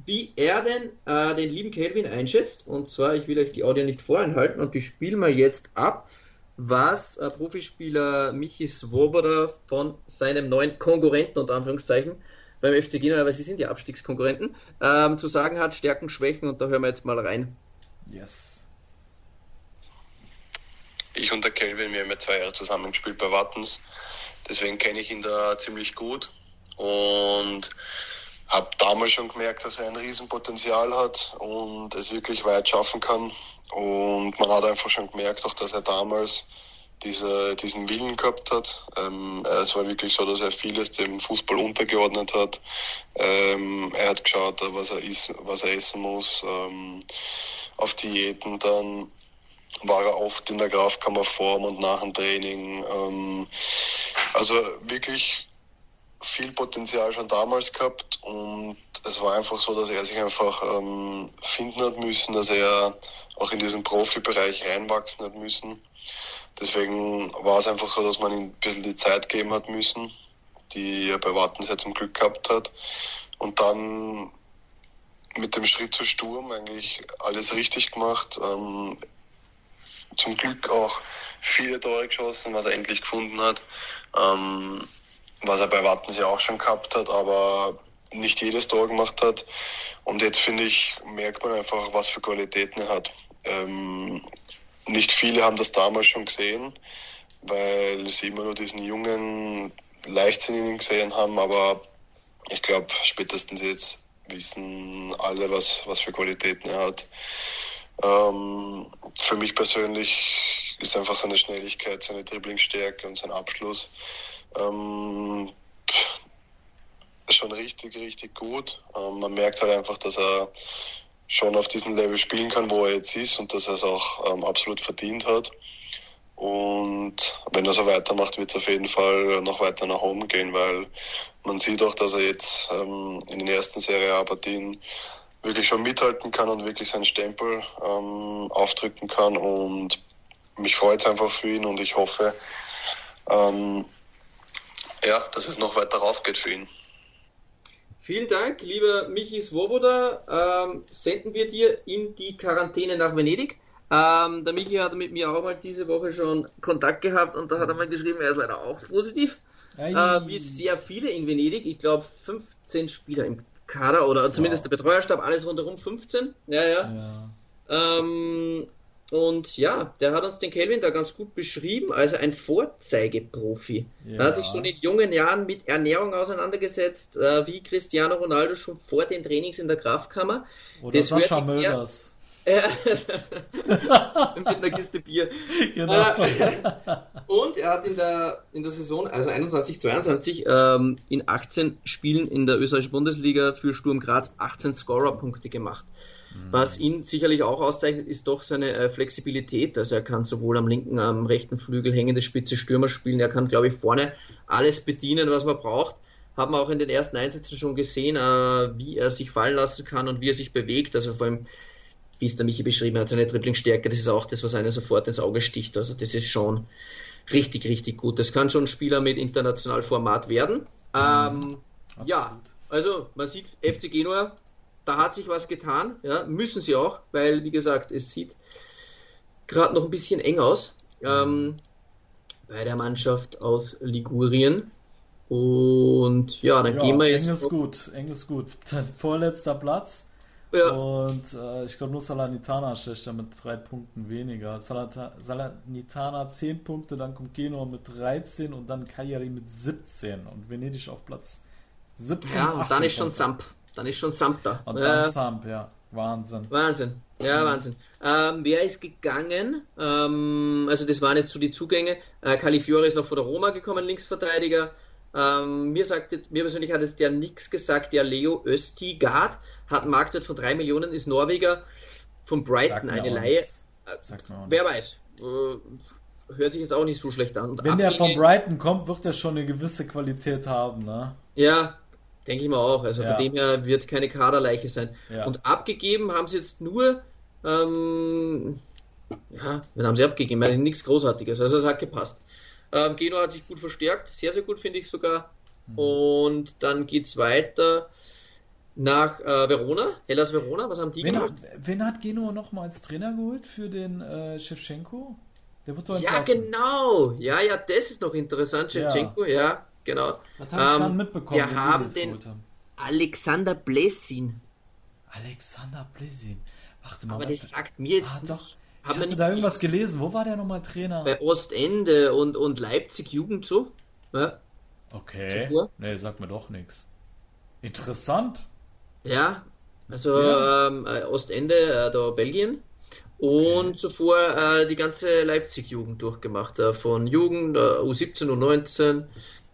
wie er denn äh, den lieben Kelvin einschätzt. Und zwar, ich will euch die Audio nicht vorenthalten und die spielen wir jetzt ab, was äh, Profispieler Michi Swoboda von seinem neuen Konkurrenten, unter Anführungszeichen, beim FC Gena, weil sie sind ja Abstiegskonkurrenten, ähm, zu sagen hat, Stärken, Schwächen und da hören wir jetzt mal rein. Yes. Ich und der Kelvin, wir haben ja zwei Jahre zusammengespielt bei Wattens, deswegen kenne ich ihn da ziemlich gut und habe damals schon gemerkt, dass er ein Riesenpotenzial hat und es wirklich weit schaffen kann. Und man hat einfach schon gemerkt, auch dass er damals diese, diesen Willen gehabt hat. Ähm, es war wirklich so, dass er vieles dem Fußball untergeordnet hat. Ähm, er hat geschaut, was er, is, was er essen muss, ähm, auf Diäten. Dann war er oft in der Kraftkammer vorm und nach dem Training. Ähm, also wirklich viel Potenzial schon damals gehabt und es war einfach so, dass er sich einfach ähm, finden hat müssen, dass er auch in diesen Profibereich reinwachsen hat müssen. Deswegen war es einfach so, dass man ihm ein bisschen die Zeit geben hat müssen, die er bei Wartens ja zum Glück gehabt hat. Und dann mit dem Schritt zu Sturm eigentlich alles richtig gemacht. Ähm, zum Glück auch viele Tore geschossen, was er endlich gefunden hat. Ähm, was er bei Wattens ja auch schon gehabt hat, aber nicht jedes Tor gemacht hat. Und jetzt finde ich, merkt man einfach, was für Qualitäten er hat. Ähm, nicht viele haben das damals schon gesehen, weil sie immer nur diesen jungen, leichtsinnigen gesehen haben, aber ich glaube, spätestens jetzt wissen alle, was, was für Qualitäten er hat. Ähm, für mich persönlich ist einfach seine Schnelligkeit, seine Dribblingstärke und sein Abschluss ähm, schon richtig, richtig gut. Ähm, man merkt halt einfach, dass er schon auf diesem Level spielen kann, wo er jetzt ist und dass er es auch ähm, absolut verdient hat. Und wenn er so weitermacht, wird es auf jeden Fall noch weiter nach oben gehen, weil man sieht auch, dass er jetzt ähm, in den ersten Serie A-Partien wirklich schon mithalten kann und wirklich seinen Stempel ähm, aufdrücken kann. Und mich freut es einfach für ihn und ich hoffe, ähm, ja, dass es noch weiter raufgeht für ihn. Vielen Dank, lieber Michi Svoboda. Ähm, senden wir dir in die Quarantäne nach Venedig. Ähm, der Michi hat mit mir auch mal diese Woche schon Kontakt gehabt und da hat er mal geschrieben, er ist leider auch positiv. Äh, wie sehr viele in Venedig, ich glaube 15 Spieler im Kader oder zumindest wow. der Betreuerstab, alles rundherum 15. Ja, ja. ja. Ähm, und ja, der hat uns den Kelvin da ganz gut beschrieben, also ein Vorzeigeprofi. Ja. Er hat sich schon in jungen Jahren mit Ernährung auseinandergesetzt, äh, wie Cristiano Ronaldo schon vor den Trainings in der Kraftkammer. Oder das Sascha Mölders. mit einer Kiste Bier. Genau. Äh, und er hat in der, in der Saison, also 21, 22, ähm, in 18 Spielen in der österreichischen Bundesliga für Sturm Graz 18 Scorer-Punkte gemacht. Mhm. Was ihn sicherlich auch auszeichnet, ist doch seine äh, Flexibilität. Also er kann sowohl am linken, am rechten Flügel hängende Spitze Stürmer spielen. Er kann, glaube ich, vorne alles bedienen, was man braucht. Haben wir auch in den ersten Einsätzen schon gesehen, äh, wie er sich fallen lassen kann und wie er sich bewegt. Also vor allem, wie es der Michi beschrieben hat, seine Dribblingstärke, das ist auch das, was einem sofort ins Auge sticht. Also das ist schon richtig, richtig gut. Das kann schon ein Spieler mit international Format werden. Mhm. Ähm, ja, also man sieht, FC Genua da hat sich was getan, ja, müssen sie auch, weil, wie gesagt, es sieht gerade noch ein bisschen eng aus ähm, bei der Mannschaft aus Ligurien. Und ja, dann ja, gehen wir jetzt. Eng ist gut, eng ist gut. Vorletzter Platz. Ja. Und äh, ich glaube nur Salernitana schlechter mit drei Punkten weniger. Salernitana 10 Punkte, dann kommt Genua mit 13 und dann Cagliari mit 17 und Venedig auf Platz 17. Ja, und dann ist schon Samp. Dann ist schon Samp da. Und dann äh, Samp, ja. Wahnsinn. Wahnsinn. Ja, Wahnsinn. Ähm, wer ist gegangen? Ähm, also das waren jetzt so die Zugänge. Äh, Califiore ist noch von der Roma gekommen, Linksverteidiger. Ähm, mir, sagt jetzt, mir persönlich hat jetzt der nix gesagt. Der Leo Östigard hat einen Marktwert von 3 Millionen, ist Norweger von Brighton, eine Laie. Äh, wer weiß. Äh, hört sich jetzt auch nicht so schlecht an. Und Wenn Abgänge, der von Brighton kommt, wird er schon eine gewisse Qualität haben, ne? Ja, Denke ich mal auch. Also ja. von dem her wird keine Kaderleiche sein. Ja. Und abgegeben haben sie jetzt nur, ähm, ja, wen haben sie abgegeben? Also nichts Großartiges. Also es hat gepasst. Ähm, Genua hat sich gut verstärkt, sehr, sehr gut finde ich sogar. Mhm. Und dann geht es weiter nach äh, Verona, Hellas Verona. Was haben die wen gemacht? Hat, wen hat Genua nochmal als Trainer geholt für den äh, Shevchenko? Der wird doch Ja, genau. Ja, ja, das ist noch interessant. Shevchenko, ja. ja genau. Das habe ich ähm, dann mitbekommen. Wir haben den Alexander Blessin. Alexander Blessin. Warte mal. Aber das sagt mir jetzt ah, doch. Ich hatte da irgendwas gelesen. Wo war der nochmal Trainer? Bei Ostende und, und Leipzig Jugend so. Ja. Okay. Zuvor. Nee, sagt mir doch nichts. Interessant. Ja, also ja. Ähm, äh, Ostende, äh, da Belgien. Und okay. zuvor äh, die ganze Leipzig-Jugend durchgemacht. Äh, von Jugend, äh, U17, U19,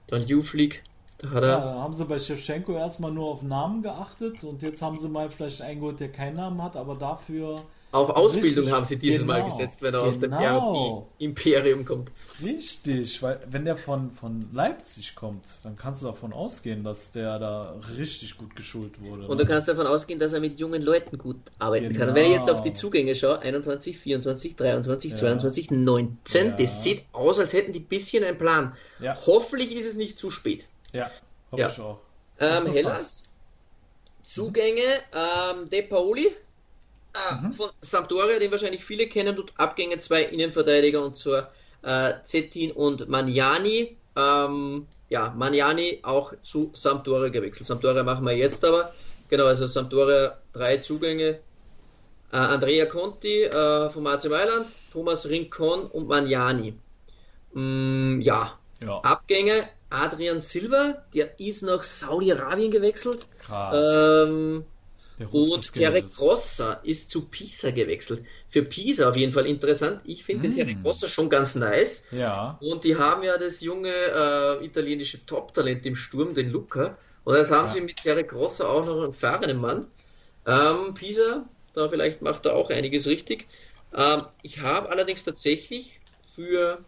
dann League. Da hat er. Ja, haben sie bei Shevchenko erstmal nur auf Namen geachtet und jetzt haben sie mal vielleicht einen geholt, der keinen Namen hat, aber dafür Auf Ausbildung Richtig. haben sie dieses genau. Mal gesetzt, wenn er genau. aus dem genau. Imperium kommt. Richtig, weil wenn der von, von Leipzig kommt, dann kannst du davon ausgehen, dass der da richtig gut geschult wurde. Und du ne? kannst davon ausgehen, dass er mit jungen Leuten gut arbeiten genau. kann. wenn ich jetzt auf die Zugänge schaue, 21, 24, 23, ja. 22, 19, ja. das sieht aus, als hätten die ein bisschen einen Plan. Ja. Hoffentlich ist es nicht zu spät. Ja, hoffe ich auch. Ähm, Hellas, Zugänge, ähm, De Paoli, mhm. von Sampdoria, den wahrscheinlich viele kennen, und Abgänge zwei Innenverteidiger und zwar äh, Zettin und Maniani. Ähm, ja, Maniani auch zu Sampdoria gewechselt. Sampdoria machen wir jetzt aber. Genau, also Sampdoria drei Zugänge. Äh, Andrea Conti äh, vom AC Mailand, Thomas Rincon und Maniani. Mm, ja. ja. Abgänge Adrian Silva, der ist nach Saudi-Arabien gewechselt. Krass. Ähm, und Terry Grossa ist zu Pisa gewechselt. Für Pisa auf jeden Fall interessant. Ich finde mm. den Terry Grossa schon ganz nice. Ja. Und die haben ja das junge äh, italienische Top-Talent im Sturm, den Luca. Und jetzt haben ja. sie mit Terry Grossa auch noch einen fahrenden Mann. Ähm, Pisa, da vielleicht macht er auch einiges richtig. Ähm, ich habe allerdings tatsächlich für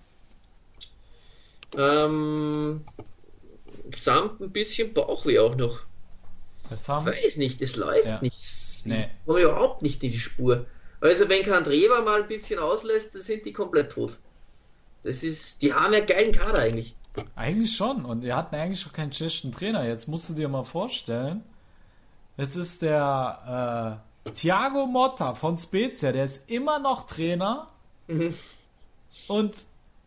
ähm, samt ein bisschen Bauchweh auch noch. Ich weiß nicht, es läuft ja. nicht. Nee. Ich komme überhaupt nicht in die Spur. Also wenn Kandreva mal ein bisschen auslässt, dann sind die komplett tot. Das ist, die haben ja geilen Kader eigentlich. Eigentlich schon. Und die hatten eigentlich auch keinen tschechischen Trainer. Jetzt musst du dir mal vorstellen, es ist der äh, Thiago Motta von Spezia, der ist immer noch Trainer. Mhm. Und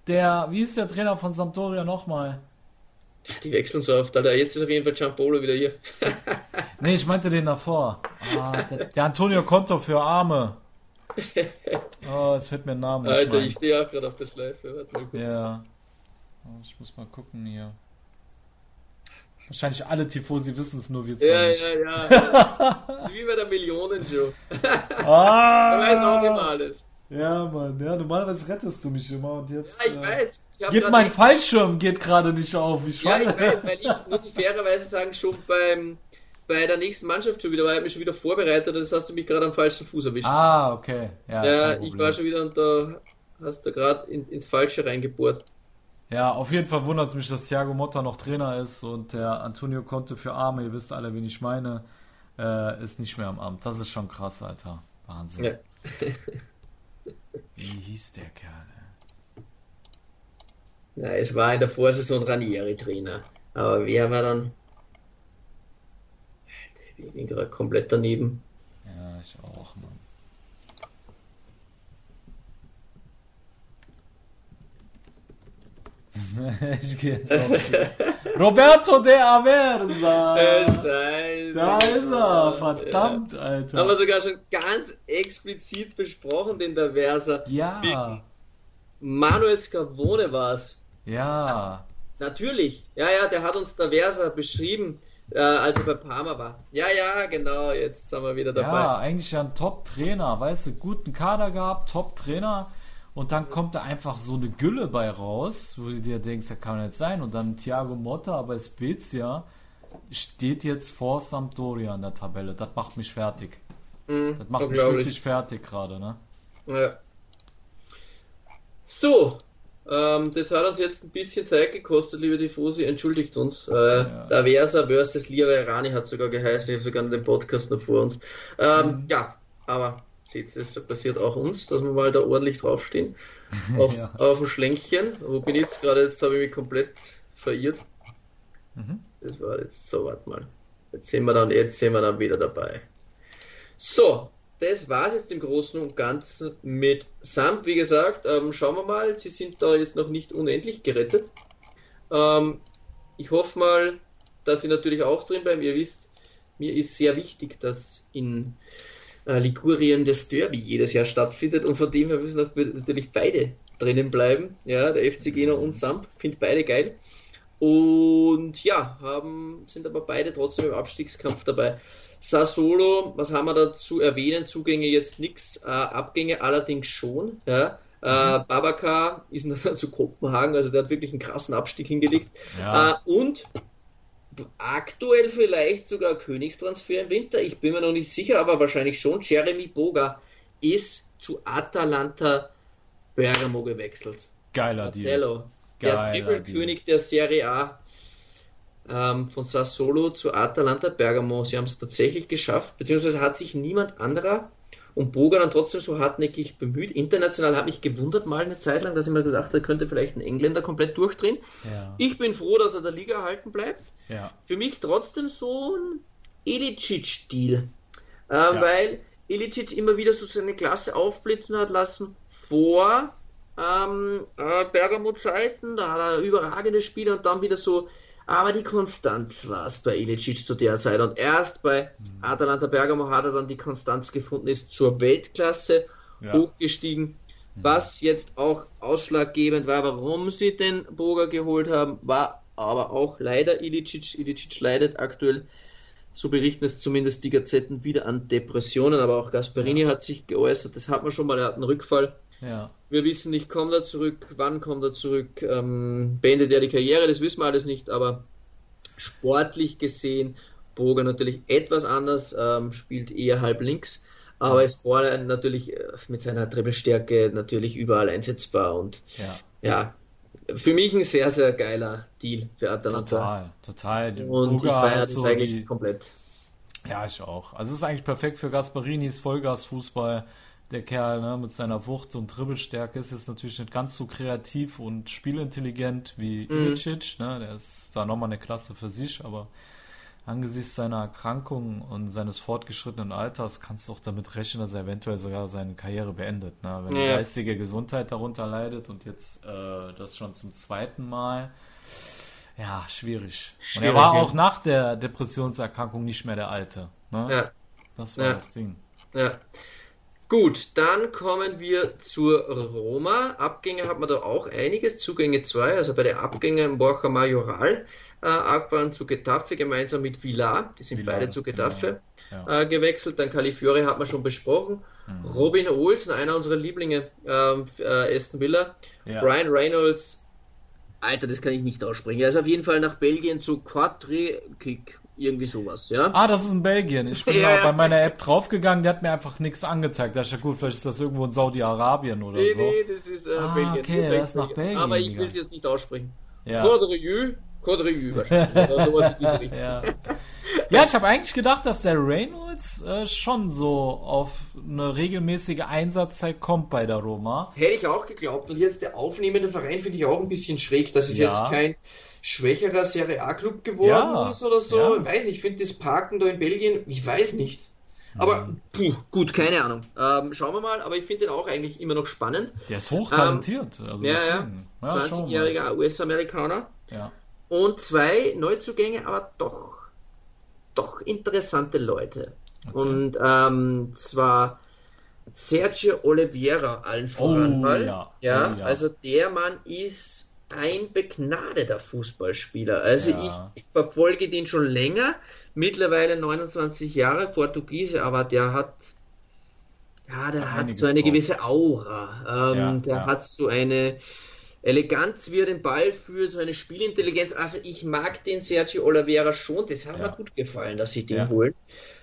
der, wie ist der Trainer von Sampdoria nochmal? Die wechseln so oft, Alter. Jetzt ist auf jeden Fall Giampolo wieder hier. nee, ich meinte den davor. Ah, der, der, Antonio Conto für Arme. Oh, es wird mir ein Name. Alter, ich stehe auch gerade auf der Schleife. Warte mal kurz. Ja. Oh, ich muss mal gucken hier. Wahrscheinlich alle Tifosi wissen es nur, wir zwei. Ja, nicht. ja, ja. das ist wie bei der Millionen-Show. ah, da weiß auch immer alles. Ja, Mann, ja, normalerweise rettest du mich immer und jetzt. Ja, ich äh, weiß. Ich geht mein. Fallschirm geht gerade nicht auf. Ich ja, ich weiß, weil ich, muss ich fairerweise sagen, schon beim, bei der nächsten Mannschaft schon wieder, weil ich mich schon wieder vorbereitet und das hast du mich gerade am falschen Fuß erwischt. Ah, okay. Ja, ja ich war schon wieder und da hast du gerade in, ins Falsche reingebohrt. Ja, auf jeden Fall wundert es mich, dass Thiago Motta noch Trainer ist und der Antonio Conte für Arme, ihr wisst alle, wen ich meine, äh, ist nicht mehr am Amt. Das ist schon krass, Alter. Wahnsinn. Ja. Wie hieß der Kerl? Ja, es war in der Vorsaison Ranieri-Trainer. Aber wer war dann? Ich bin gerade komplett daneben. Ja, ich auch, Mann. ich gehe jetzt auch. Roberto de Aversa! Äh, Scheiße. Da ist er, verdammt, ja. Alter. Haben wir sogar schon ganz explizit besprochen, den de Aversa. Ja. Manuel Scavone war es. Ja. Natürlich. Ja, ja, der hat uns der Versa beschrieben, äh, als er bei Parma war. Ja, ja, genau, jetzt sind wir wieder dabei. Ja, eigentlich ein Top-Trainer, weißt du, guten Kader gehabt, Top-Trainer. Und dann kommt da einfach so eine Gülle bei raus, wo du dir denkst, das kann nicht sein. Und dann Thiago Motta bei Spezia steht jetzt vor Sampdoria in der Tabelle. Das macht mich fertig. Mhm, das macht mich wirklich fertig gerade, ne? Ja. So, ähm, das hat uns jetzt ein bisschen Zeit gekostet, liebe Tifosi, entschuldigt uns. Äh, ja. Der Versa versus Lira Irani hat sogar geheißen, ich habe sogar den Podcast noch vor uns. Ähm, mhm. Ja, aber seht, das passiert auch uns, dass wir mal da ordentlich draufstehen. Auf, ja. auf dem Schlänkchen. Wo bin ich jetzt gerade? Jetzt habe ich mich komplett verirrt. Mhm. Das war jetzt so, warte mal. Jetzt sind wir dann, jetzt sind wir dann wieder dabei. So, das war es jetzt im Großen und Ganzen mit Samt. Wie gesagt, ähm, schauen wir mal, sie sind da jetzt noch nicht unendlich gerettet. Ähm, ich hoffe mal, dass sie natürlich auch drin bleiben. Ihr wisst, mir ist sehr wichtig, dass in äh, Ligurien das Derby jedes Jahr stattfindet und von dem her müssen natürlich beide drinnen bleiben. Ja, der FC Geno und Samp, finde beide geil. Und ja, haben, sind aber beide trotzdem im Abstiegskampf dabei. Sassolo, was haben wir da zu erwähnen? Zugänge jetzt nichts, äh, Abgänge allerdings schon. Ja. Äh, mhm. Babaka ist dann zu Kopenhagen, also der hat wirklich einen krassen Abstieg hingelegt. Ja. Äh, und aktuell vielleicht sogar Königstransfer im Winter, ich bin mir noch nicht sicher, aber wahrscheinlich schon. Jeremy Boga ist zu Atalanta Bergamo gewechselt. Geiler Fratello, der Trippelkönig der Serie A ähm, von Sassolo zu Atalanta Bergamo. Sie haben es tatsächlich geschafft, beziehungsweise hat sich niemand anderer und Boga dann trotzdem so hartnäckig bemüht. International habe ich gewundert mal eine Zeit lang, dass ich mir gedacht habe, könnte vielleicht ein Engländer komplett durchdrehen. Ja. Ich bin froh, dass er der Liga erhalten bleibt. Ja. Für mich trotzdem so ein Ilicic-Deal. Ähm, ja. Weil Ilicic immer wieder so seine Klasse aufblitzen hat lassen vor ähm, äh, Bergamo-Zeiten. Da hat er überragende Spiele und dann wieder so aber die Konstanz war es bei Ilicic zu der Zeit. Und erst bei mhm. Atalanta Bergamo hat er dann die Konstanz gefunden, ist zur Weltklasse ja. hochgestiegen. Mhm. Was jetzt auch ausschlaggebend war, warum sie den Boga geholt haben, war aber auch leider Ilicic. Ilicic leidet aktuell, so berichten es zumindest die Gazetten, wieder an Depressionen. Aber auch Gasperini ja. hat sich geäußert, das hat man schon mal, er hat einen Rückfall. Ja. Wir wissen nicht, kommt er zurück, wann kommt er zurück, ähm, beendet er die Karriere, das wissen wir alles nicht, aber sportlich gesehen, Boga natürlich etwas anders, ähm, spielt eher halb links, aber ist vorne natürlich äh, mit seiner Dribbelstärke natürlich überall einsetzbar und ja. ja. für mich ein sehr, sehr geiler Deal für Atalanta. Total, total. Und Boga ich feiere das so eigentlich die... komplett. Ja, ich auch. Also es ist eigentlich perfekt für Gasparinis Vollgasfußball der Kerl ne, mit seiner Wucht und Dribbelstärke ist jetzt natürlich nicht ganz so kreativ und spielintelligent wie mhm. Ilicic. Ne, der ist da nochmal eine Klasse für sich, aber angesichts seiner Erkrankung und seines fortgeschrittenen Alters kannst du auch damit rechnen, dass er eventuell sogar seine Karriere beendet. Ne? Wenn ja. die geistige Gesundheit darunter leidet und jetzt äh, das schon zum zweiten Mal. Ja, schwierig. schwierig und er war ja. auch nach der Depressionserkrankung nicht mehr der Alte. Ne? Ja. Das war das Ding. Ja. Gut, dann kommen wir zur Roma. Abgänge hat man da auch einiges, Zugänge zwei, also bei den Abgängen Borja Majoral äh, abgefahren zu Getafe gemeinsam mit Villar, die sind Villar, beide zu Getafe genau. ja. äh, gewechselt. Dann Califiore hat man schon besprochen. Mhm. Robin Olsen, einer unserer Lieblinge, ähm, äh, Aston Villa. Ja. Brian Reynolds, Alter, das kann ich nicht aussprechen. Er ist auf jeden Fall nach Belgien zu Quadri Kick irgendwie sowas, ja. Ah, das ist in Belgien. Ich bin ja. bei meiner App draufgegangen, der hat mir einfach nichts angezeigt. Da ist ja gut, vielleicht ist das irgendwo in Saudi-Arabien oder nee, so. Nee, das ist äh, ah, Belgien. Okay, das ist nach Belgien. Aber ich will es jetzt nicht aussprechen. Ja. Cordrieux wahrscheinlich. oder sowas in diese Richtung. Ja. ja, ich habe eigentlich gedacht, dass der Reynolds äh, schon so auf eine regelmäßige Einsatzzeit kommt bei der Roma. Hätte ich auch geglaubt. Und jetzt der aufnehmende Verein finde ich auch ein bisschen schräg. Das ist ja. jetzt kein schwächerer Serie A-Club geworden ja, ist oder so. Ja. Ich weiß nicht, ich finde das Parken da in Belgien, ich weiß nicht. Aber mhm. puh, gut, keine Ahnung. Ähm, schauen wir mal, aber ich finde den auch eigentlich immer noch spannend. Der ist hochtalentiert. Ähm, also ja, ja. ja 20-jähriger US-Amerikaner. Ja. Und zwei Neuzugänge, aber doch, doch interessante Leute. Okay. Und ähm, zwar Sergio Oliveira allen voran. Oh, ja. Ja, oh, ja, also der Mann ist ein begnadeter Fußballspieler. Also ja. ich verfolge den schon länger, mittlerweile 29 Jahre, Portugiese, aber der hat ja, der hat so eine gewisse Aura. Ähm, ja, der ja. hat so eine Eleganz, wie er den Ball führt, so eine Spielintelligenz. Also ich mag den Sergio Oliveira schon. Das hat mir gut gefallen, dass sie den holen.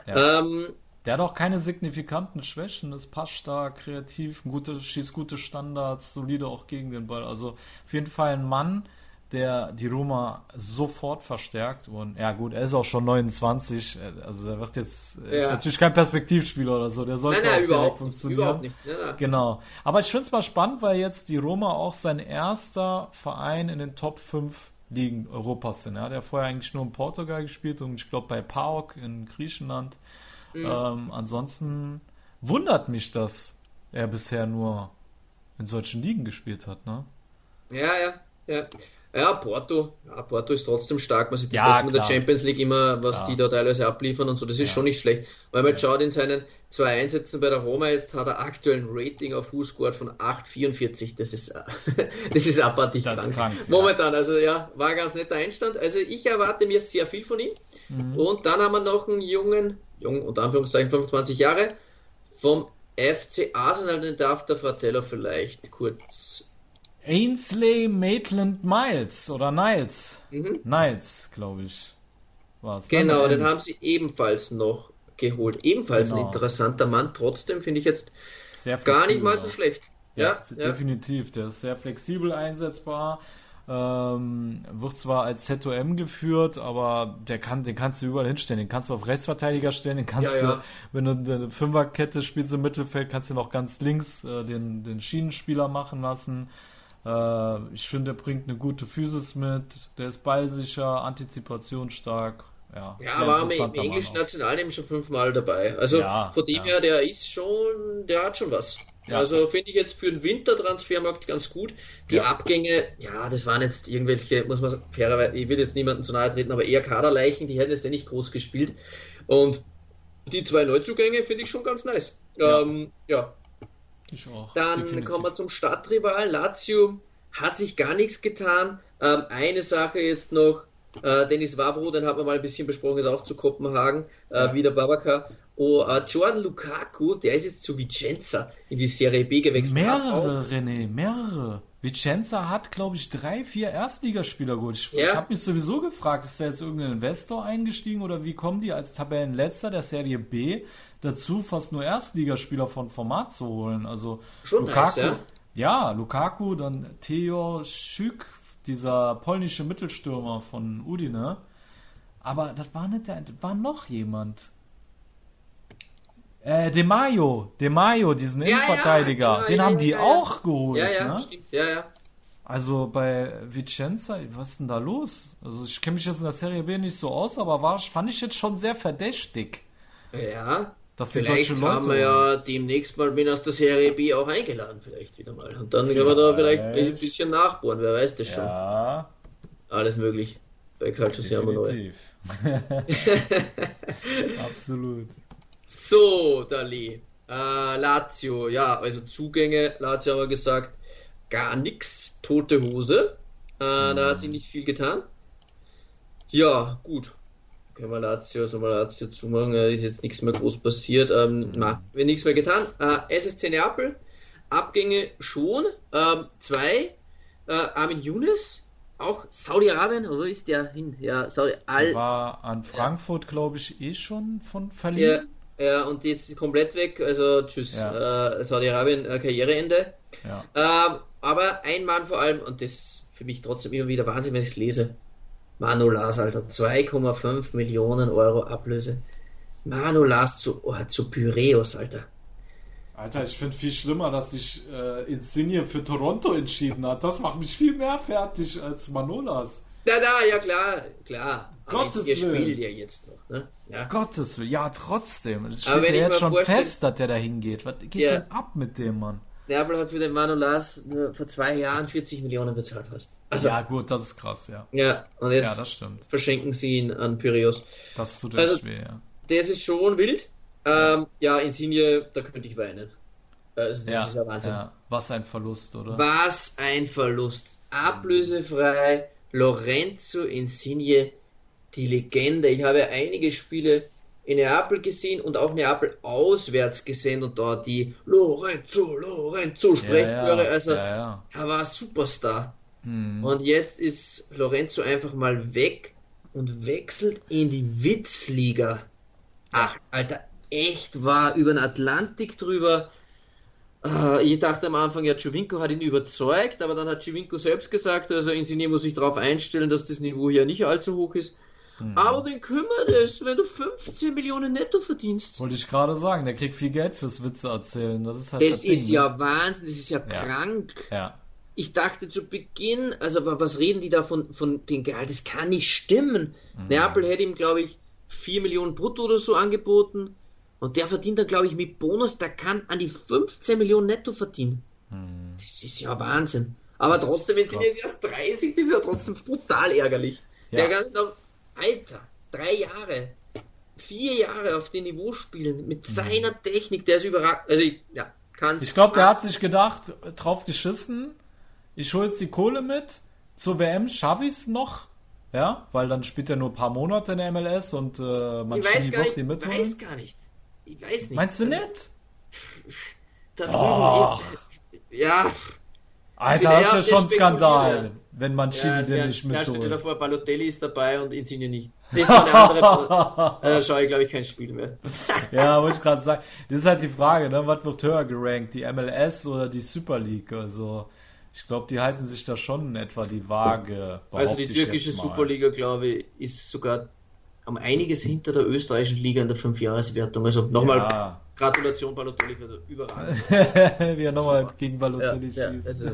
Ähm, der hat auch keine signifikanten Schwächen, ist passstark, kreativ, gute, schießt gute Standards, solide auch gegen den Ball. Also auf jeden Fall ein Mann, der die Roma sofort verstärkt. Und ja gut, er ist auch schon 29, also er wird jetzt, ja. ist natürlich kein Perspektivspieler oder so, der sollte nein, nein, auch direkt funktionieren. Überhaupt nicht. Nein, genau. Aber ich finde es mal spannend, weil jetzt die Roma auch sein erster Verein in den Top 5 Ligen Europas sind. Er hat ja vorher eigentlich nur in Portugal gespielt und ich glaube bei PAOK in Griechenland. Mhm. Ähm, ansonsten wundert mich, dass er bisher nur in solchen Ligen gespielt hat, ne? Ja, ja, ja. Ja, Porto. Ja, Porto ist trotzdem stark. Man sieht das ja, in der Champions League immer, was ja. die da teilweise abliefern und so. Das ist ja. schon nicht schlecht. Weil man schaut in seinen zwei Einsätzen bei der Roma, jetzt hat er aktuell ein Rating auf Fußscore von 8,44. Das ist, das ist abartig das krank. krank. Momentan, also ja, war ein ganz netter Einstand. Also ich erwarte mir sehr viel von ihm. Mhm. Und dann haben wir noch einen jungen jung, unter Anführungszeichen 25 Jahre, vom FC Arsenal, den darf der Fratello vielleicht kurz. Ainsley Maitland Miles oder Niles. Mhm. Niles, glaube ich. War's. Genau, den haben sie ebenfalls noch geholt. Ebenfalls genau. ein interessanter Mann. Trotzdem finde ich jetzt sehr Gar nicht mal so schlecht. Ja, ja, definitiv. Der ist sehr flexibel einsetzbar. Ähm, wird zwar als ZOM geführt, aber der kann, den kannst du überall hinstellen. Den kannst du auf Rechtsverteidiger stellen, den kannst ja, ja. du, wenn du eine Fünferkette spielst im Mittelfeld, kannst du noch ganz links äh, den, den Schienenspieler machen lassen. Äh, ich finde, er bringt eine gute Physis mit, der ist ballsicher, antizipationsstark. Ja, ja war im englischen Nationalteam schon fünfmal dabei. Also ja, von dem her, der ist schon, der hat schon was. Ja. Also finde ich jetzt für den Wintertransfermarkt ganz gut. Die ja. Abgänge, ja, das waren jetzt irgendwelche, muss man sagen, fairerweise, ich will jetzt niemandem zu nahe treten, aber eher Kaderleichen, die hätten jetzt ja nicht groß gespielt. Und die zwei Neuzugänge finde ich schon ganz nice. Ja. Ähm, ja. Ich auch. Dann definitiv. kommen wir zum Stadtrival. Lazio hat sich gar nichts getan. Ähm, eine Sache jetzt noch, äh, Dennis Wavro, den haben wir mal ein bisschen besprochen, ist auch zu Kopenhagen, äh, wieder Babaka. Oh, uh, Jordan Lukaku, der ist jetzt zu Vicenza in die Serie B gewechselt. Mehrere, René, mehrere. Vicenza hat, glaube ich, drei, vier Erstligaspieler geholt. Ich, ja. ich habe mich sowieso gefragt, ist da jetzt irgendein Investor eingestiegen oder wie kommen die als Tabellenletzter der Serie B dazu, fast nur Erstligaspieler von Format zu holen? Also Schon Lukaku, nice, ja? ja, Lukaku, dann Theo Schück, dieser polnische Mittelstürmer von Udine. Aber das war nicht der, das war noch jemand. Äh, De Mayo, De Mayo, diesen ja, Innenverteidiger, ja, den ja, haben die auch geholt. Ja, ja, ne? stimmt, ja, ja. Also bei Vicenza, was ist denn da los? Also ich kenne mich jetzt in der Serie B nicht so aus, aber war, fand ich jetzt schon sehr verdächtig. Ja. Dass vielleicht Leute haben wir ja demnächst mal wen aus der Serie B auch eingeladen, vielleicht wieder mal. Und dann vielleicht. können wir da vielleicht ein bisschen nachbohren, wer weiß das schon. Ja. Alles möglich. Bei Calcio neu. Absolut. So, Dali. Äh, Lazio, ja, also Zugänge, Lazio haben wir gesagt, gar nichts, tote Hose. Äh, mhm. Da hat sich nicht viel getan. Ja, gut. Können wir Lazio, also mal Lazio zumachen, da ist jetzt nichts mehr groß passiert. Ähm, mhm. na, wird nichts mehr getan. Äh, SSC Neapel, Abgänge schon. Ähm, zwei, äh, Armin Younes, auch Saudi-Arabien, oder ist der hin? Ja, Saudi Al war an Frankfurt, glaube ich, eh schon von verliehen. Ja, und jetzt ist komplett weg, also tschüss, ja. äh, Saudi-Arabien, äh, Karriereende. Ja. Ähm, aber ein Mann vor allem, und das für mich trotzdem immer wieder Wahnsinn, wenn ich es lese. Manu Lars, Alter, 2,5 Millionen Euro Ablöse. Manu Lars zu, oh, zu Pyreus, Alter. Alter, ich finde viel schlimmer, dass sich äh, Insigne für Toronto entschieden hat. Das macht mich viel mehr fertig als Manolas. Na, na, ja klar, klar. Gottes Willen. spielt ja jetzt noch, ne? Ja. Gottes Willen, ja, trotzdem. Es steht Aber wenn ja jetzt schon fest, dass der da hingeht. Was geht ja. denn ab mit dem Mann? Neapel hat für den Manolas vor zwei Jahren 40 Millionen bezahlt hast. Also, ja, gut, das ist krass, ja. Ja, und jetzt ja, verschenken sie ihn an Pyreus. Das tut also, weh, ja. Das ist schon wild. Ähm, ja, Insigne, da könnte ich weinen. Also, das ja, ist ja Wahnsinn. Ja. Was ein Verlust, oder? Was ein Verlust. Ablösefrei Lorenzo Insigne, die Legende. Ich habe einige Spiele in Neapel gesehen und auch Neapel auswärts gesehen und dort die Lorenzo, Lorenzo Sprechchöre. Ja, ja, also ja, er war Superstar. Hm. Und jetzt ist Lorenzo einfach mal weg und wechselt in die Witzliga. Ach, Alter, echt war über den Atlantik drüber äh, ich dachte am Anfang, ja, Giovinco hat ihn überzeugt, aber dann hat Giovinco selbst gesagt, also Insigne muss sich darauf einstellen, dass das Niveau hier nicht allzu hoch ist. Mhm. Aber den kümmert es, wenn du 15 Millionen netto verdienst. Wollte ich gerade sagen, der kriegt viel Geld fürs Witze erzählen. Das ist halt Das, das ist Ding, ja ne? Wahnsinn, das ist ja, ja. krank. Ja. Ich dachte zu Beginn, also was reden die da von, von den Gehalt? Das kann nicht stimmen. Mhm. Neapel hätte ihm, glaube ich, 4 Millionen brutto oder so angeboten. Und der verdient dann, glaube ich, mit Bonus, der kann an die 15 Millionen netto verdienen. Hm. Das ist ja Wahnsinn. Aber das trotzdem, wenn sie jetzt erst 30 ist, ist ja trotzdem brutal ärgerlich. Ja. Der kann noch, Alter, drei Jahre, vier Jahre auf dem Niveau spielen, mit hm. seiner Technik, der ist überragend. Also, ich, ja, kann Ich glaube, der hat sich gedacht, drauf geschissen, ich hole jetzt die Kohle mit, zur WM schaffe ich es noch, ja, weil dann spielt er nur ein paar Monate in der MLS und äh, man schiebt doch die mit. Ich weiß gar nicht. Ich weiß nicht. Meinst du also, nicht? Da drüben. Ja. Alter, das ist ja schon Skandal. Wenn man Chili Ja, den ja, nicht ja, stell dir mitholt. davor, Balotelli ist dabei und Insigne nicht. Das war eine andere. äh, schaue ich, glaube ich, kein Spiel mehr. Ja, wollte ich gerade sagen. Das ist halt die Frage, ne? was wird höher gerankt, die MLS oder die Super League? Also, ich glaube, die halten sich da schon in etwa die Waage. Also die türkische. Superliga, glaube ich, ist sogar um einiges hinter der österreichischen Liga in der Fünfjahreswertung. Also nochmal Ja. Gratulation, Balotelli, für überragend. Wie er nochmal gegen Ja, Balotelli ja, schießt. also,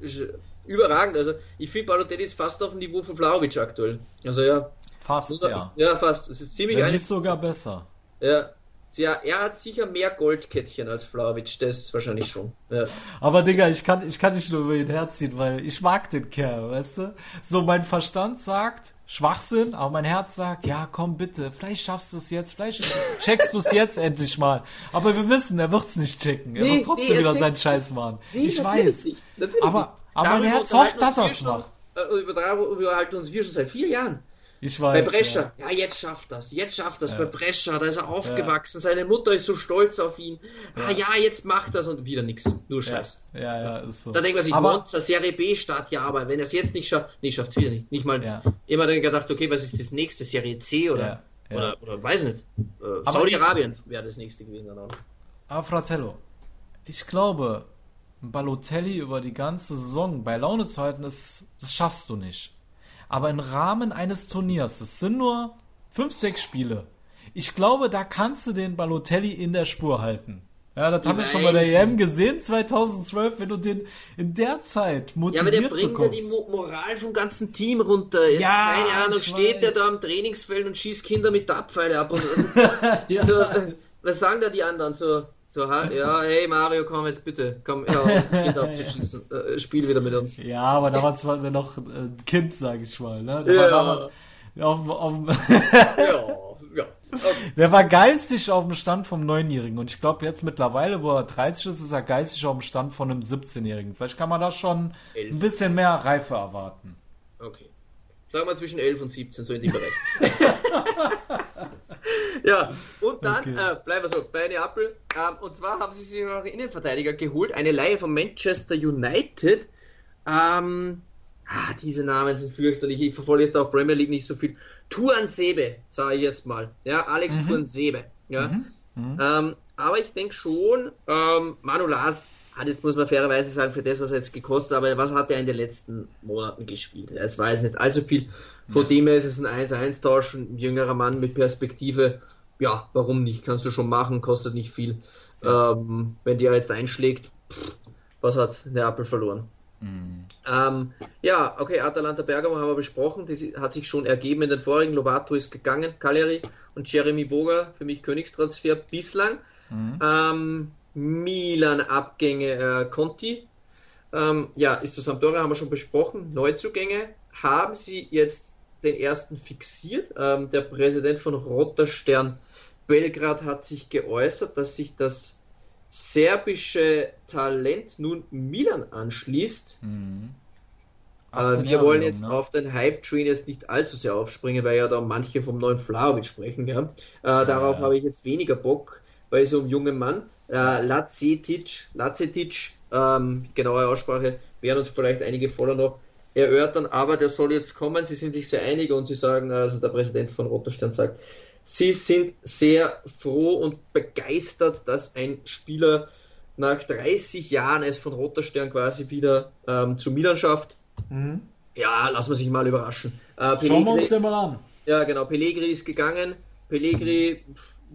ist überragend. Also ich finde Balotelli ist fast auf dem Niveau von Vlaovic aktuell. Also ja, Fast, ja. ja fast. Es ist ziemlich einig. nicht sogar besser. Ja. Ja, er hat sicher mehr Goldkettchen als Vlaovic, das wahrscheinlich schon. Ja. Aber Digga, ich kann, ich kann nicht nur über ihn herziehen, weil ich mag den Kerl, weißt du? So, mein Verstand sagt Schwachsinn, aber mein Herz sagt, ja, komm bitte, vielleicht schaffst du es jetzt, vielleicht checkst du es jetzt endlich mal. Aber wir wissen, er wird's nicht checken. Er Nee, wird trotzdem nee, er wieder seinen es Scheiß machen. Nee, ich weiß. Nicht, natürlich Aber-. Aber Darüber Herz hofft, dass wir schon- macht. äh, Über darüber unterhalten uns wir schon seit vier Jahren. Ich Bei weiß. Brescia, ja. jetzt schafft das, jetzt schafft das. Ja. Bei Brescia, da ist er aufgewachsen, seine Mutter ist so stolz auf ihn. Ah ja, jetzt macht das und wieder nichts, nur Ja, Scheiß. ja, ja, ist so. Da denkt man sich, aber, Monza, Serie B Start, ja, aber wenn er es jetzt nicht schafft, nee, schafft es wieder nicht. Nicht mal, Ja. immer dann gedacht, okay, was ist das nächste, Serie C oder, Ja, ja. oder, oder weiß nicht. Äh, Saudi-Arabien wäre das nächste gewesen dann auch. Aber Fratello, ich glaube, Balotelli über die ganze Saison bei Laune zu halten, das, das schaffst du nicht. Aber im Rahmen eines Turniers, es sind nur fünf, sechs Spiele. Ich glaube, da kannst du den Balotelli in der Spur halten. Ja, das haben wir schon bei der EM gesehen, 2012, wenn du den in der Zeit Ja, motiviert aber der bringt ja bekommst. die Mo Moral vom ganzen Team runter. Jetzt, Ja, keine Ahnung, ich steht der weiß. da am Trainingsfeld und schießt Kinder mit Tapfeile ab. Und, die so, äh, was sagen da die anderen? So, so ha- ja, hey Mario, komm jetzt bitte, komm, ja, Kinder abzuschießen. Äh, spiel wieder mit uns. Ja, aber damals war wir noch ein Kind, sag ich mal. Ne? Der Ja. war damals auf, auf, Ja, ja. Okay. Der war geistig auf dem Stand vom Neunjährigen und ich glaube jetzt mittlerweile, wo er 30 ist, ist er geistig auf dem Stand von einem 17-Jährigen. Vielleicht kann man da schon Elf. ein bisschen mehr Reife erwarten. Okay. Sagen wir zwischen 11 und 17, so in dem Bereich. ja, und dann Okay. äh, bleiben wir so bei Neapel. Ähm, und zwar haben sie sich noch einen Innenverteidiger geholt, eine Leihe von Manchester United. Ähm, ah, diese Namen sind fürchterlich. Ich verfolge jetzt auch Premier League nicht so viel. Tuan Sebe, sage ich jetzt mal. Ja, Alex Mhm. Tuan Sebe. Ja. Ähm, aber ich denke schon, ähm, Manu Lars hat jetzt, muss man fairerweise sagen, für das, was er jetzt gekostet hat, aber was hat er in den letzten Monaten gespielt? Es war jetzt nicht allzu viel. Von dem her ist es ein 1-1-Tausch, ein jüngerer Mann mit Perspektive. Ja, warum nicht? Kannst du schon machen, kostet nicht viel. Ähm, wenn der jetzt einschlägt, pff, was hat Neapel verloren? Ähm, ja, okay, Atalanta Bergamo haben wir besprochen. Das hat sich schon ergeben in den vorigen. Lobato ist gegangen, Cagliari und Jeremy Boga, für mich Königstransfer bislang. Ähm, Milan Abgänge äh, Conti. Ähm, ja, ist zu Sampdoria, haben wir schon besprochen. Neuzugänge haben sie jetzt den ersten fixiert. Ähm, der Präsident von Roter Stern Belgrad hat sich geäußert, dass sich das serbische Talent nun Milan anschließt. Äh, 18 wir wollen jetzt ne? auf den Hype-Train jetzt nicht allzu sehr aufspringen, weil ja da manche vom neuen Vlaovic sprechen. Ja? Äh, darauf ja. habe ich jetzt weniger Bock bei so einem jungen Mann. Äh, Lacetic, Lacetic, ähm, genaue Aussprache, werden uns vielleicht einige voller noch erörtern, aber der soll jetzt kommen. Sie sind sich sehr einig und sie sagen, also der Präsident von Rotterstern sagt, sie sind sehr froh und begeistert, dass ein Spieler nach 30 Jahren es von Rotterstern quasi wieder ähm, zu Milan schafft. Ja, lassen wir sich mal überraschen. Äh, Schauen wir uns den mal an. ja, genau, Pellegri ist gegangen. Pellegri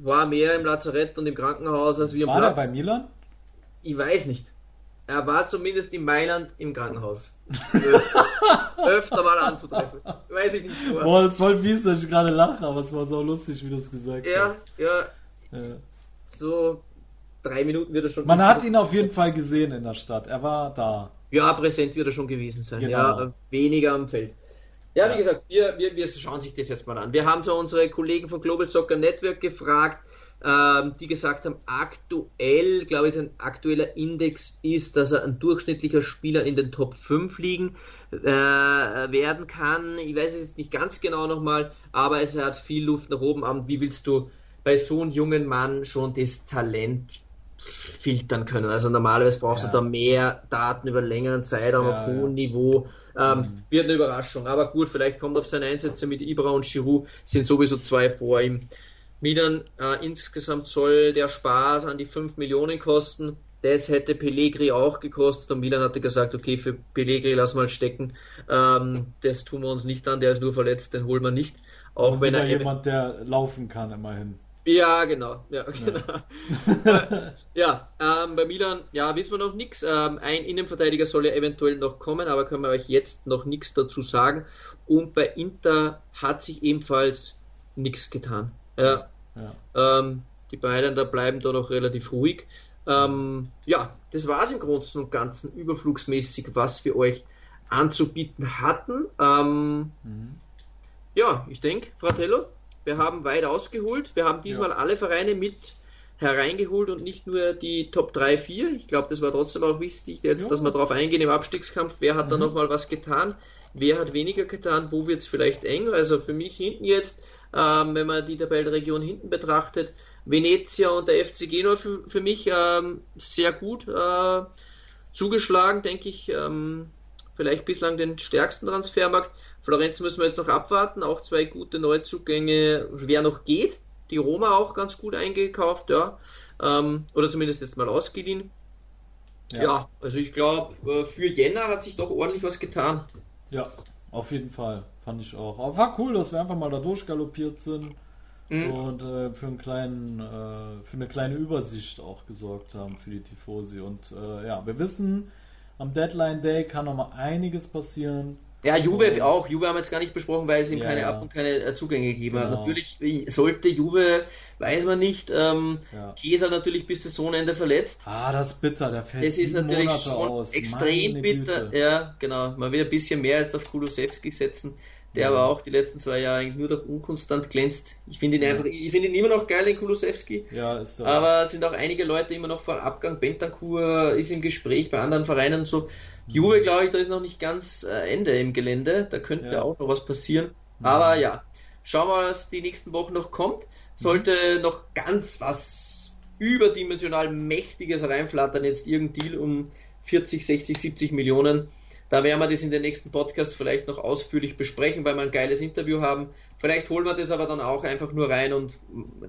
war mehr im Lazarett und im Krankenhaus als wir am War Platz. bei Milan? Ich weiß nicht. Er war zumindest in Mailand im Krankenhaus. Öfter, mal anzutreffen. Weiß ich nicht wo. Boah, das ist voll fies, dass ich gerade lache, aber es war so lustig, wie du es gesagt Ja, hast. ja, Ja. so drei Minuten wird er schon. Man hat ihn auf jeden Fall gesehen in der Stadt. Er war da. Ja, präsent wird er schon gewesen sein. Genau. Ja, weniger am Feld. Ja, Ja. wie gesagt, wir, wir, wir schauen sich das jetzt mal an. Wir haben so unsere Kollegen von Global Soccer Network gefragt, die gesagt haben, aktuell, glaube ich, sein aktueller Index ist, dass er ein durchschnittlicher Spieler in den Top 5 liegen äh, werden kann. Ich weiß es jetzt nicht ganz genau nochmal, aber es hat viel Luft nach oben. Aber Wie willst du bei so einem jungen Mann schon das Talent filtern können. Also normalerweise brauchst ja. du da mehr Daten über längeren Zeitraum ja, auf hohem ja. Niveau. Ähm, mhm. Wird eine Überraschung. Aber gut, vielleicht kommt auf seine Einsätze mit Ibra und Giroud, sind sowieso zwei vor ihm. Milan, äh, insgesamt soll der Spaß an die 5 Millionen kosten. Das hätte Pellegri auch gekostet und Milan hatte gesagt, okay, für Pellegri lass mal stecken. Ähm, das tun wir uns nicht an, der ist nur verletzt, den holen wir nicht. Auch und wenn er jemand, der laufen kann, immerhin. Ja, genau. Ja, genau. ja ähm, bei Milan, ja, wissen wir noch nichts. Ähm, ein Innenverteidiger soll ja eventuell noch kommen, aber können wir euch jetzt noch nichts dazu sagen. Und bei Inter hat sich ebenfalls nichts getan. Ja. Ja. Ähm, die beiden da bleiben da noch relativ ruhig. Ähm, ja, das war es im Großen und Ganzen überflugsmäßig, was wir euch anzubieten hatten. Ähm, mhm. Ja, ich denke, Fratello, wir haben weit ausgeholt. Wir haben diesmal ja. alle Vereine mit hereingeholt und nicht nur die Top 3, 4. Ich glaube, das war trotzdem auch wichtig, jetzt, ja. dass wir darauf eingehen im Abstiegskampf. Wer hat mhm. da nochmal was getan? Wer hat weniger getan? Wo wird es vielleicht eng? Also für mich hinten jetzt, ähm, wenn man die Tabellenregion hinten betrachtet, Venezia und der FC Genua für, für mich ähm, sehr gut äh, zugeschlagen, denke ich. Ähm, vielleicht bislang den stärksten Transfermarkt. Florenz müssen wir jetzt noch abwarten, auch zwei gute Neuzugänge, wer noch geht. Die Roma auch ganz gut eingekauft, ja. Ähm, oder zumindest jetzt mal ausgeliehen. Ja, ja also ich glaube, äh, für Jänner hat sich doch ordentlich was getan. Ja, auf jeden Fall. Fand ich auch. Aber war cool, dass wir einfach mal da durchgaloppiert sind mhm. und äh, für, einen kleinen, äh, für eine kleine Übersicht auch gesorgt haben für die Tifosi. Und äh, ja, wir wissen, am Deadline Day kann noch mal einiges passieren. Ja, Juve auch. Juve haben wir jetzt gar nicht besprochen, weil es ihm ja, keine Ab- und keine äh, Zugänge gegeben genau. hat. Natürlich sollte Juve, weiß man nicht, ähm, ja. Chiesa natürlich bis Saisonende verletzt. Ah, das ist bitter, der fällt Das ist natürlich Monate schon aus. extrem Meine bitter. Güte. Ja, genau. Man will ein bisschen mehr als auf Kulusewski setzen der aber auch die letzten zwei Jahre eigentlich nur durch unkonstant glänzt. Ich finde ihn einfach, ich finde ihn immer noch geil, den Kulusewski. Ja, ist so. Aber es sind auch einige Leute immer noch vor Abgang. Bentancur ist im Gespräch bei anderen Vereinen so. Juve, glaube ich, da ist noch nicht ganz äh, Ende im Gelände. Da könnte ja. auch noch was passieren. Mhm. Aber ja, schauen wir, was die nächsten Wochen noch kommt. Sollte mhm. noch ganz was überdimensional Mächtiges reinflattern, jetzt irgendein Deal um 40, 60, 70 Millionen da werden wir das in den nächsten Podcast vielleicht noch ausführlich besprechen, weil wir ein geiles Interview haben. Vielleicht holen wir das aber dann auch einfach nur rein und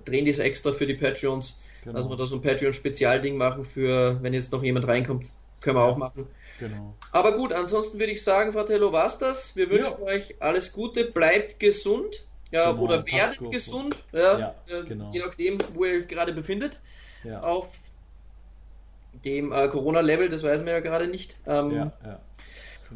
drehen das extra für die Patreons, genau. dass wir da so ein Patreon-Spezialding machen für, wenn jetzt noch jemand reinkommt, können wir auch machen. Genau. Aber gut, ansonsten würde ich sagen, Fratello, war's das. Wir wünschen ja. euch alles Gute, bleibt gesund. Ja, genau, oder werdet gesund, ja, ja äh, genau. je nachdem, wo ihr euch gerade befindet. Ja. Auf dem äh, Corona-Level, das weiß man ja gerade nicht. Ähm, ja.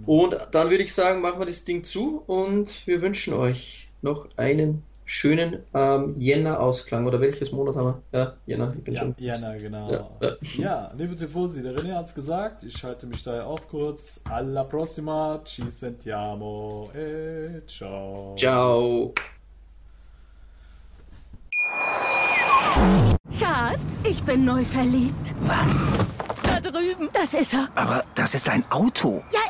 Und dann würde ich sagen, machen wir das Ding zu und wir wünschen euch noch einen schönen ähm, Jänner-Ausklang. Oder welches Monat haben wir? Ja, Jänner, ich bin ja, schon. Jänner, genau. Ja, ja. ja liebe Tifosi, der René hat es gesagt. Ich schalte mich daher auch kurz. Alla prossima. Ci sentiamo. E ciao. Ciao. Schatz, ich bin neu verliebt. Was? Das ist er. Aber das ist ein Auto. Ja,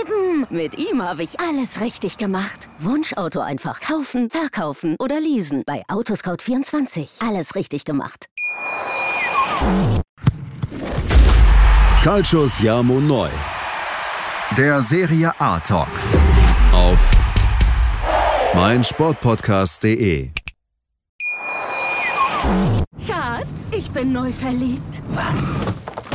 eben. Mit ihm habe ich alles richtig gemacht. Wunschauto einfach kaufen, verkaufen oder leasen. Bei Autoscout24. Alles richtig gemacht. Calcius Jamo Neu. Der Serie A Talk. Auf meinsportpodcast.de. Schatz, ich bin neu verliebt. Was?